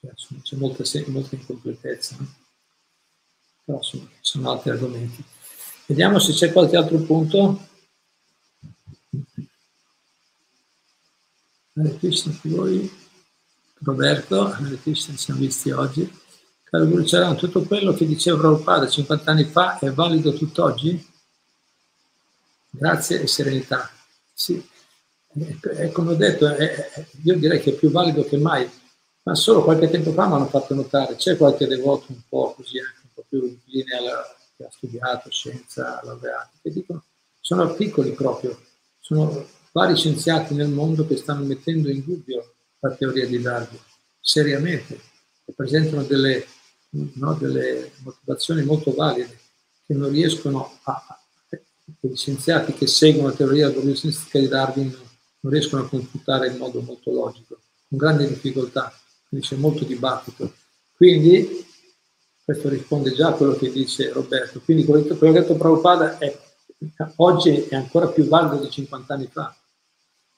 Cioè, c'è molta, molta incompletezza, no? però sono, sono altri argomenti. Vediamo se c'è qualche altro punto. Hare Krishna Roberto, Hare Krishna siamo visti oggi. Charan, tutto quello che diceva Prabhupada 50 anni fa è valido tutt'oggi? Grazie e serenità. Sì, è, come ho detto, è, io direi che è più valido che mai, ma solo qualche tempo fa mi hanno fatto notare, c'è qualche devoto un po' così, anche un po' più incline alla, che ha studiato scienza, laureato, che dicono, sono articoli proprio, sono vari scienziati nel mondo che stanno mettendo in dubbio la teoria di Darwin, seriamente, e presentano delle, no, delle motivazioni molto valide che non riescono a, gli scienziati che seguono la teoria evoluzionistica di Darwin non riescono a confutare in modo molto logico, con grande difficoltà, quindi c'è molto dibattito. Quindi, questo risponde già a quello che dice Roberto, quindi quello che ha detto Prabhupada è, oggi è ancora più valido di 50 anni fa.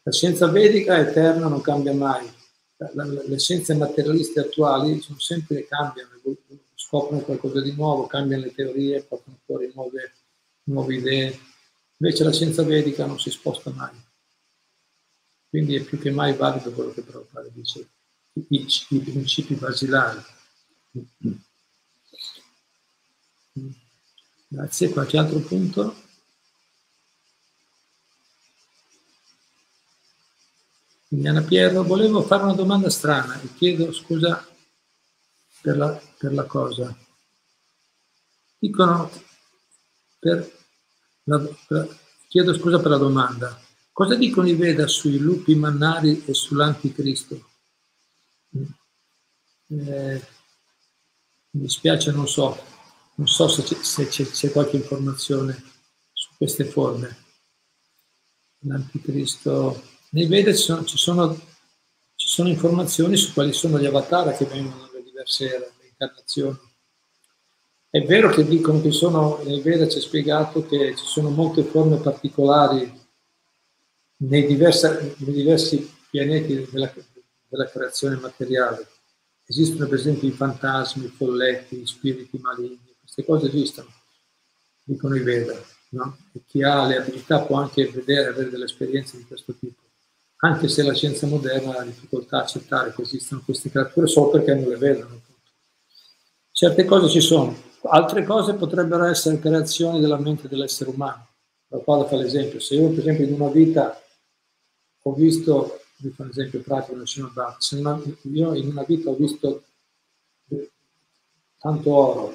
La scienza vedica è eterna, non cambia mai. Le scienze materialiste attuali sono sempre cambiano, scoprono qualcosa di nuovo, cambiano le teorie, portano fuori nuove, nuove idee. Invece la scienza vedica non si sposta mai. Quindi è più che mai valido quello che Prabhupada dice, i, i, i principi basilari. Grazie, qualche altro punto? Liliana Piero, volevo fare una domanda strana e chiedo scusa per la, per la cosa. Dicono, per la, per, chiedo scusa per la domanda, cosa dicono i Veda sui lupi mannari e sull'anticristo? Eh, mi dispiace, non so, non so se c'è, se c'è, c'è qualche informazione su queste forme. L'anticristo nei Veda ci sono, ci sono, ci sono informazioni su quali sono gli avatar che vengono dalle diverse incarnazioni. È vero che dicono che sono, nel Veda c'è spiegato che ci sono molte forme particolari nei, diversa, nei diversi pianeti della, della creazione materiale. Esistono per esempio i fantasmi, i folletti, gli spiriti maligni, queste cose esistono, dicono i Veda. No? Chi ha le abilità può anche vedere, avere delle esperienze di questo tipo, anche se la scienza moderna ha difficoltà a accettare che esistano queste creature solo perché non le vedono. Certe cose ci sono, altre cose potrebbero essere creazioni della mente dell'essere umano. Prabhupada fa l'esempio, se io per esempio in una vita ho visto, vi fa un esempio pratico nel Srimad se una, io in una vita ho visto tanto oro,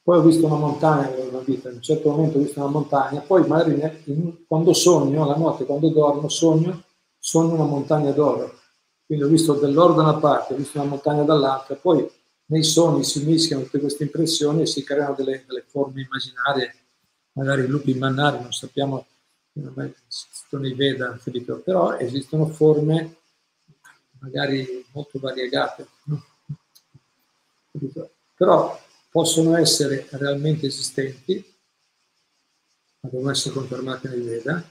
poi ho visto una montagna in una vita, in un certo momento ho visto una montagna, poi magari quando sogno, la notte, quando dormo, sogno, sogno una montagna d'oro. Quindi ho visto dell'oro da una parte, ho visto una montagna dall'altra, poi nei sogni si mischiano tutte queste impressioni e si creano delle, delle forme immaginarie, magari lupi mannari, non sappiamo esistono i Veda, capito? però esistono forme magari molto variegate, però possono essere realmente esistenti, ma devono essere confermate nei Veda,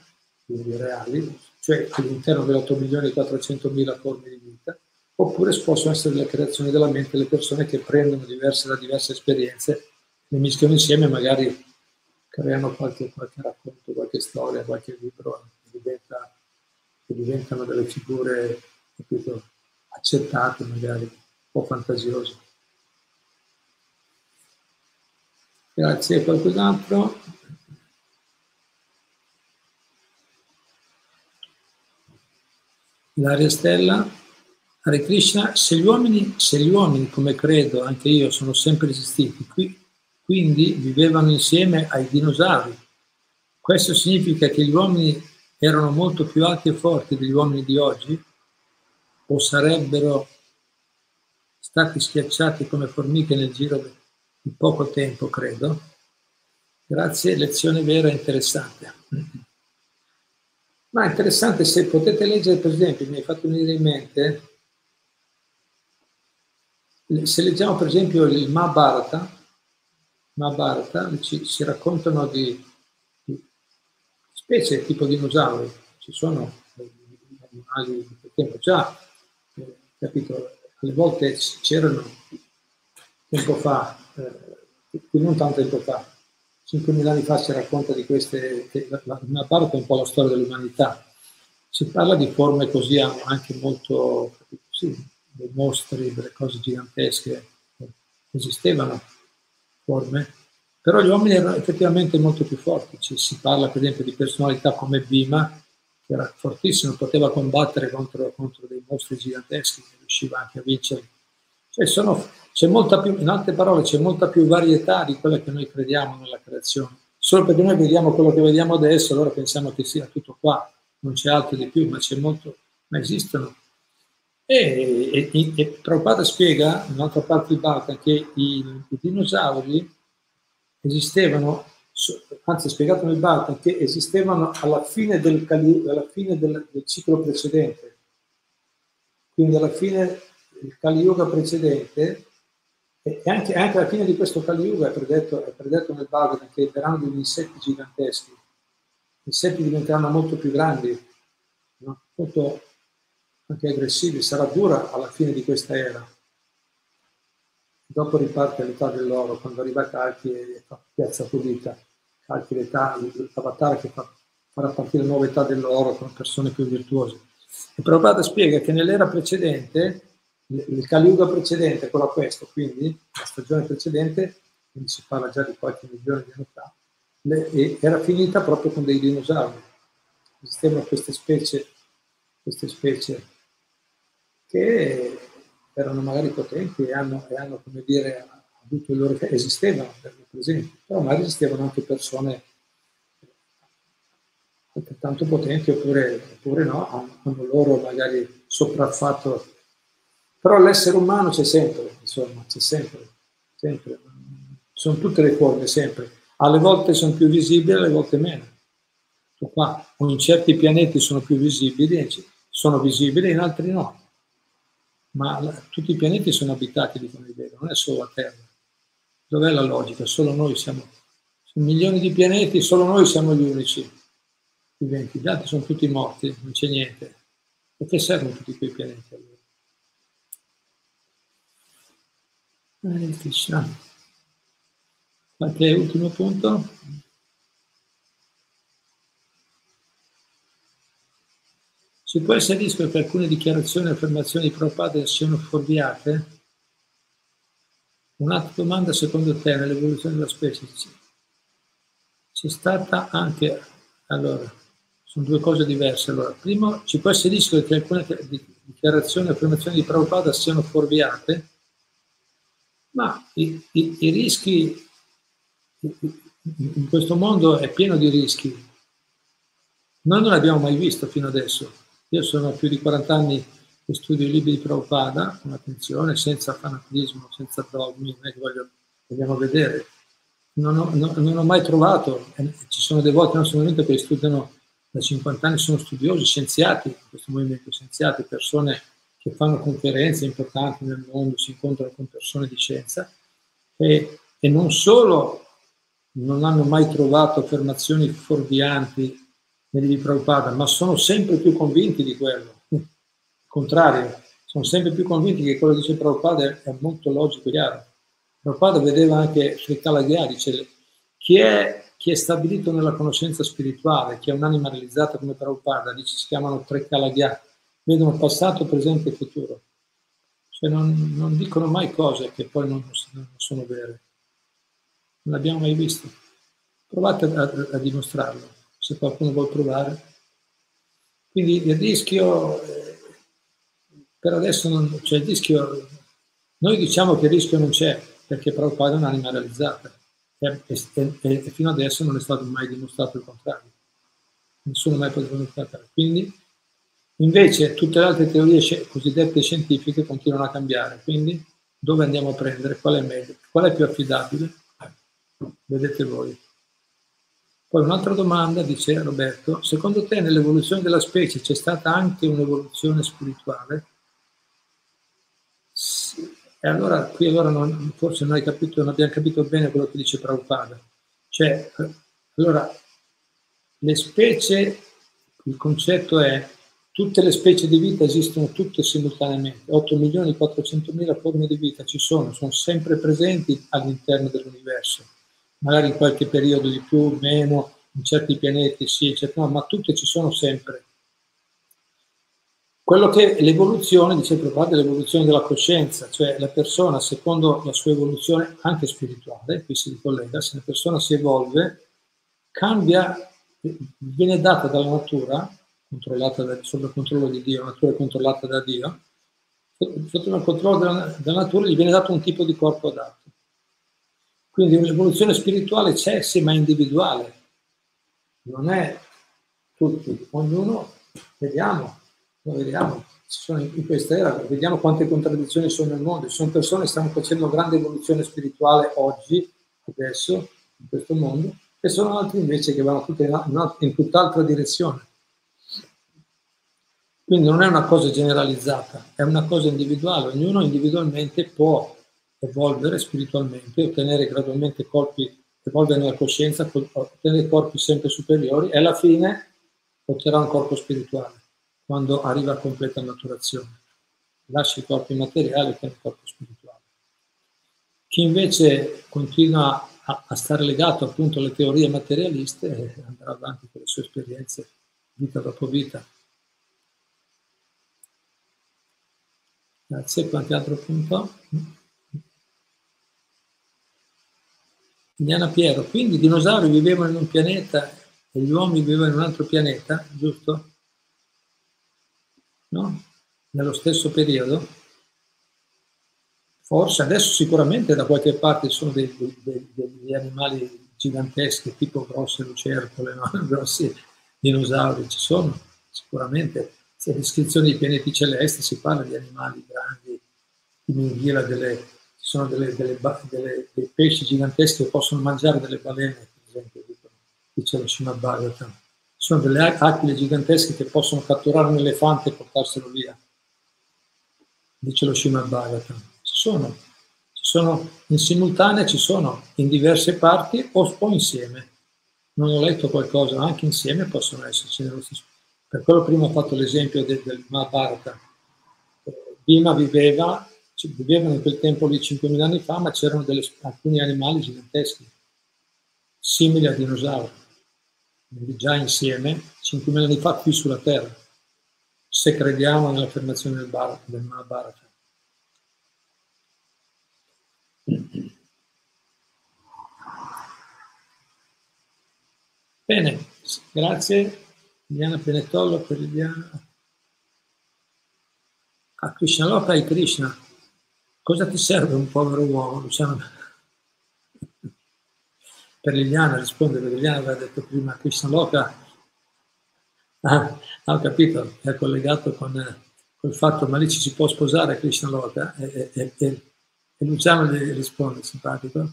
quindi reali, cioè all'interno delle 8 milioni e 400 mila forme di vita, oppure possono essere le creazioni della mente delle persone che prendono diverse da diverse esperienze, le mischiano insieme magari creano qualche, qualche racconto, qualche storia, qualche libro che, diventa, che diventano delle figure capito, accettate, magari un po' fantasiose. Grazie, qualcos'altro? L'aria Stella, Hare Krishna, se gli, uomini, se gli uomini, come credo anche io, sono sempre esistiti, qui quindi vivevano insieme ai dinosauri. Questo significa che gli uomini erano molto più alti e forti degli uomini di oggi o sarebbero stati schiacciati come formiche nel giro di poco tempo, credo. Grazie, lezione vera e interessante. Ma interessante se potete leggere, per esempio, mi hai fatto venire in mente, se leggiamo per esempio il Mahabharata, Mahabharata ci, si raccontano di, di specie tipo dinosauri, ci sono animali di quel tempo già, eh, capito? Alle volte c'erano tempo fa, eh, non tanto tempo fa, 5.000 anni fa si racconta di queste, Mahabharata è un po' la storia dell'umanità, si parla di forme così anche molto, sì, dei mostri, delle cose gigantesche, esistevano forme, però gli uomini erano effettivamente molto più forti. Ci si parla per esempio di personalità come Bima, che era fortissimo, poteva combattere contro, contro dei mostri giganteschi, riusciva anche a vincere. Cioè sono, più, in altre parole, c'è molta più varietà di quella che noi crediamo nella creazione. Solo perché noi vediamo quello che vediamo adesso, allora pensiamo che sia tutto qua, non c'è altro di più, ma c'è molto, ma esistono e, e, e Prabhupada spiega, in un'altra parte di Bhagavad, che i, i, dinosauri esistevano, anzi spiegato nel Bhagavad, che esistevano alla fine, del, alla fine del, del, ciclo precedente. Quindi alla fine del Kali Yuga precedente, e anche, anche alla fine di questo Kali Yuga è predetto, è predetto nel Bhagavad che verranno degli insetti giganteschi. Gli insetti diventeranno molto più grandi, no? molto anche aggressivi, sarà dura alla fine di questa era. Dopo riparte l'età dell'oro, quando arriva Calchi e fa piazza pulita. Calchi l'età, l'avatar che fa, farà partire la nuova età dell'oro con persone più virtuose. E Prabhupada spiega che nell'era precedente, il Kali Yuga precedente, quello a questo, quindi la stagione precedente, quindi si parla già di qualche milione di anni fa, era finita proprio con dei dinosauri. Esistevano queste specie, queste specie che erano magari potenti e hanno, e hanno come dire, avuto il loro esistevano per esempio, però magari esistevano anche persone altrettanto potenti oppure, oppure no, hanno loro magari sopraffatto. Però l'essere umano c'è sempre, insomma, c'è sempre, sempre. Sono tutte le forme, sempre. Alle volte sono più visibili, alle volte meno. Qua, in certi pianeti sono più visibili, sono visibili, in altri no ma la, tutti i pianeti sono abitati, dicono i Veda, non è solo la Terra. Dov'è la logica? Solo noi siamo, sono milioni di pianeti, solo noi siamo gli unici viventi, gli altri sono tutti morti, non c'è niente. Perché servono tutti quei pianeti allora? Hare Krishna. Qualche ultimo punto? Si può essere rischio che alcune dichiarazioni e affermazioni di Prabhupada siano fuorviate? Un'altra domanda, secondo te, nell'evoluzione della specie, c'è stata anche, allora, sono due cose diverse. Allora, primo, ci può essere rischio che alcune dichiarazioni e affermazioni di Prabhupada siano fuorviate? Ma i, i, i rischi, in questo mondo è pieno di rischi. Noi non l'abbiamo mai visto fino adesso. Io sono più di 40 anni che studio i libri di Prabhupada con attenzione, senza fanatismo, senza dogmi, non voglio, vogliamo vedere. Non ho, non, non ho mai trovato, ci sono dei voti nel nostro movimento che studiano da 50 anni, sono studiosi, scienziati, in questo movimento scienziati, persone che fanno conferenze importanti nel mondo, si incontrano con persone di scienza e, e non solo non hanno mai trovato affermazioni fuorvianti libri Prabhupada, ma sono sempre più convinti di quello. Il contrario, sono sempre più convinti che quello che dice Prabhupada è molto logico e chiaro. Prabhupada vedeva anche Srikalagya, dice chi è, chi è stabilito nella conoscenza spirituale, chi è un'anima realizzata come Prabhupada, dice si chiamano tre Kalagya, vedono passato, presente e futuro. Cioè non, non dicono mai cose che poi non, non, sono vere. Non l'abbiamo mai visto. Provate a, a, dimostrarlo se qualcuno vuole provare. Quindi il rischio, eh, per adesso non cioè il rischio, noi diciamo che il rischio non c'è, perché Prabhupada è un'anima realizzata e, e, e, fino adesso non è stato mai dimostrato il contrario. Nessuno mai potuto dimostrare. Quindi, invece, tutte le altre teorie cosiddette scientifiche continuano a cambiare. Quindi, dove andiamo a prendere? Qual è meglio? Qual è più affidabile? Vedete voi. Poi un'altra domanda, dice Roberto, secondo te nell'evoluzione della specie c'è stata anche un'evoluzione spirituale? Sì. E allora qui allora non, forse non, capito, non abbiamo capito bene quello che dice Prabhupada. Cioè, allora, le specie, il concetto è tutte le specie di vita esistono tutte simultaneamente, 8 milioni e 400 mila forme di vita ci sono, sono sempre presenti all'interno dell'universo magari in qualche periodo di più, meno, in certi pianeti sì, no, ma tutte ci sono sempre. Quello che l'evoluzione, dice Prabhupada, è l'evoluzione della coscienza, cioè la persona, secondo la sua evoluzione anche spirituale, qui si ricollega, se la persona si evolve, cambia, viene data dalla natura, controllata da, sotto il controllo di Dio, la natura è controllata da Dio, sotto il controllo della, della natura gli viene dato un tipo di corpo adatto. Quindi un'evoluzione spirituale c'è, sì, ma individuale. Non è tutti, ognuno, vediamo, lo vediamo, in questa era, vediamo quante contraddizioni sono nel mondo. Ci sono persone che stanno facendo grande evoluzione spirituale oggi, adesso, in questo mondo, e sono altri invece che vanno in, in tutt'altra direzione. Quindi non è una cosa generalizzata, è una cosa individuale, ognuno individualmente può evolvere spiritualmente, ottenere gradualmente corpi, evolvere nella coscienza, ottenere corpi sempre superiori e alla fine otterrà un corpo spirituale quando arriva a completa maturazione. Lascia i corpi materiali e ottiene il corpo spirituale. Chi invece continua a, a, stare legato appunto alle teorie materialiste eh, andrà avanti con le sue esperienze vita dopo vita. Grazie, qualche altro punto? Indiana Piero, quindi i dinosauri vivevano in un pianeta e gli uomini vivevano in un altro pianeta, giusto? No? Nello stesso periodo? Forse adesso sicuramente da qualche parte sono dei, dei, degli animali giganteschi, tipo grosse lucertole, no? grossi dinosauri, ci sono sicuramente. Se descrizioni di pianeti celesti si parla di animali grandi, di minghila delle sono delle, delle, dei pesci giganteschi che possono mangiare delle balene, per esempio, dice lo Srimad Bhagavatam. Sono delle aquile gigantesche che possono catturare un elefante e portarselo via. dice lo Srimad Bhagavatam. Ci sono, ci sono in simultanea, ci sono in diverse parti o, o insieme. Non ho letto qualcosa, anche insieme possono esserci nello stesso. Per quello prima ho fatto l'esempio del, del Mahabharata. Bhima viveva, vivevano in quel tempo lì 5.000 anni fa, ma c'erano delle, alcuni animali giganteschi, simili a dinosauri, già insieme 5.000 anni fa qui sulla Terra se crediamo nell'affermazione del, Bar, del Mahabharata. Bene, grazie Liliana Penettollo per Liliana. A Krishna Loka e Krishna, cosa ti serve un povero uomo, Luciano? Per Liliana risponde, per Liliana aveva detto prima Krishna Loka Ah, ho capito, è collegato con, il fatto, ma lì ci si può sposare Krishna Loka e, e, e, e Luciano gli risponde, simpatico,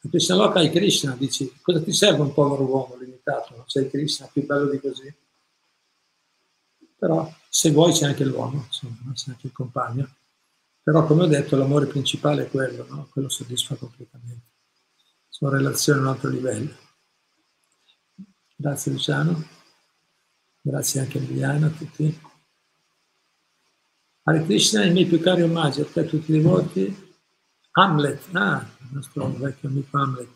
Krishna Loka è Krishna, dici, cosa ti serve un povero uomo limitato? Non sei Krishna, più bello di così. Però se vuoi c'è anche l'uomo, insomma, c'è anche il compagno. Però come ho detto l'amore principale è quello, no? quello soddisfa completamente. Sono relazioni a un altro livello. Grazie Luciano. Grazie anche a Liliana, a tutti. Hare Krishna, i miei più cari omaggi a te tutti i devoti. Hamlet, ah, il nostro vecchio amico Hamlet.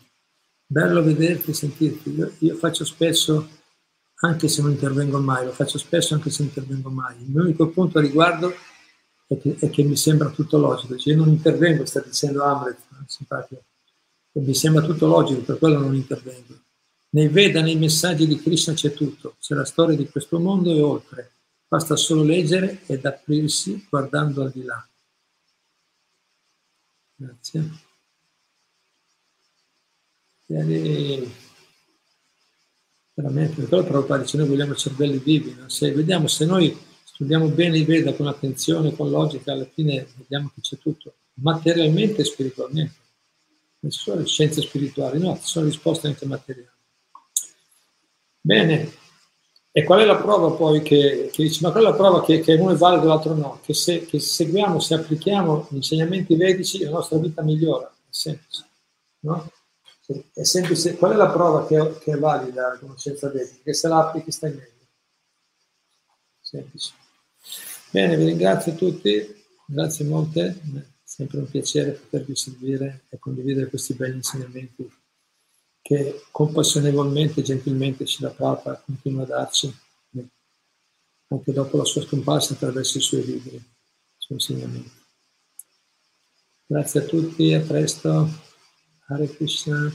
Bello vederti e sentirti. Io, io, faccio spesso, anche se non intervengo mai, lo faccio spesso anche se intervengo mai. Il mio unico punto a riguardo è che, è che mi sembra tutto logico. Cioè, io non intervengo, sta dicendo Hamlet, simpatico. E mi sembra tutto logico, per quello non intervengo. Nei Veda, nei messaggi di Krishna c'è tutto, c'è la storia di questo mondo e oltre. Basta solo leggere ed aprirsi guardando al di là. Grazie. Ieri, veramente, per quello Prabhupada dice noi vogliamo cervelli vivi, no? se, vediamo se noi studiamo bene i Veda con attenzione, con logica, alla fine vediamo che c'è tutto, materialmente e spiritualmente. Non sono le scienze spirituali, no, ci sono risposte anche materiali. Bene, e qual è la prova poi che, che dice, ma qual è la prova che, che uno è valido e l'altro no? Che se che seguiamo, se applichiamo gli insegnamenti vedici, la nostra vita migliora, è semplice, no? È semplice. Qual è la prova che, che è valida la conoscenza vedica? Che se la applichi stai meglio. Semplice. Bene, vi ringrazio tutti, grazie molte, è sempre un piacere potervi servire e condividere questi belli insegnamenti che compassionevolmente e gentilmente Prabhupada continua a darci anche dopo la sua scomparsa attraverso i suoi libri, i suoi insegnamenti. Grazie a tutti, a presto. Hare Krishna.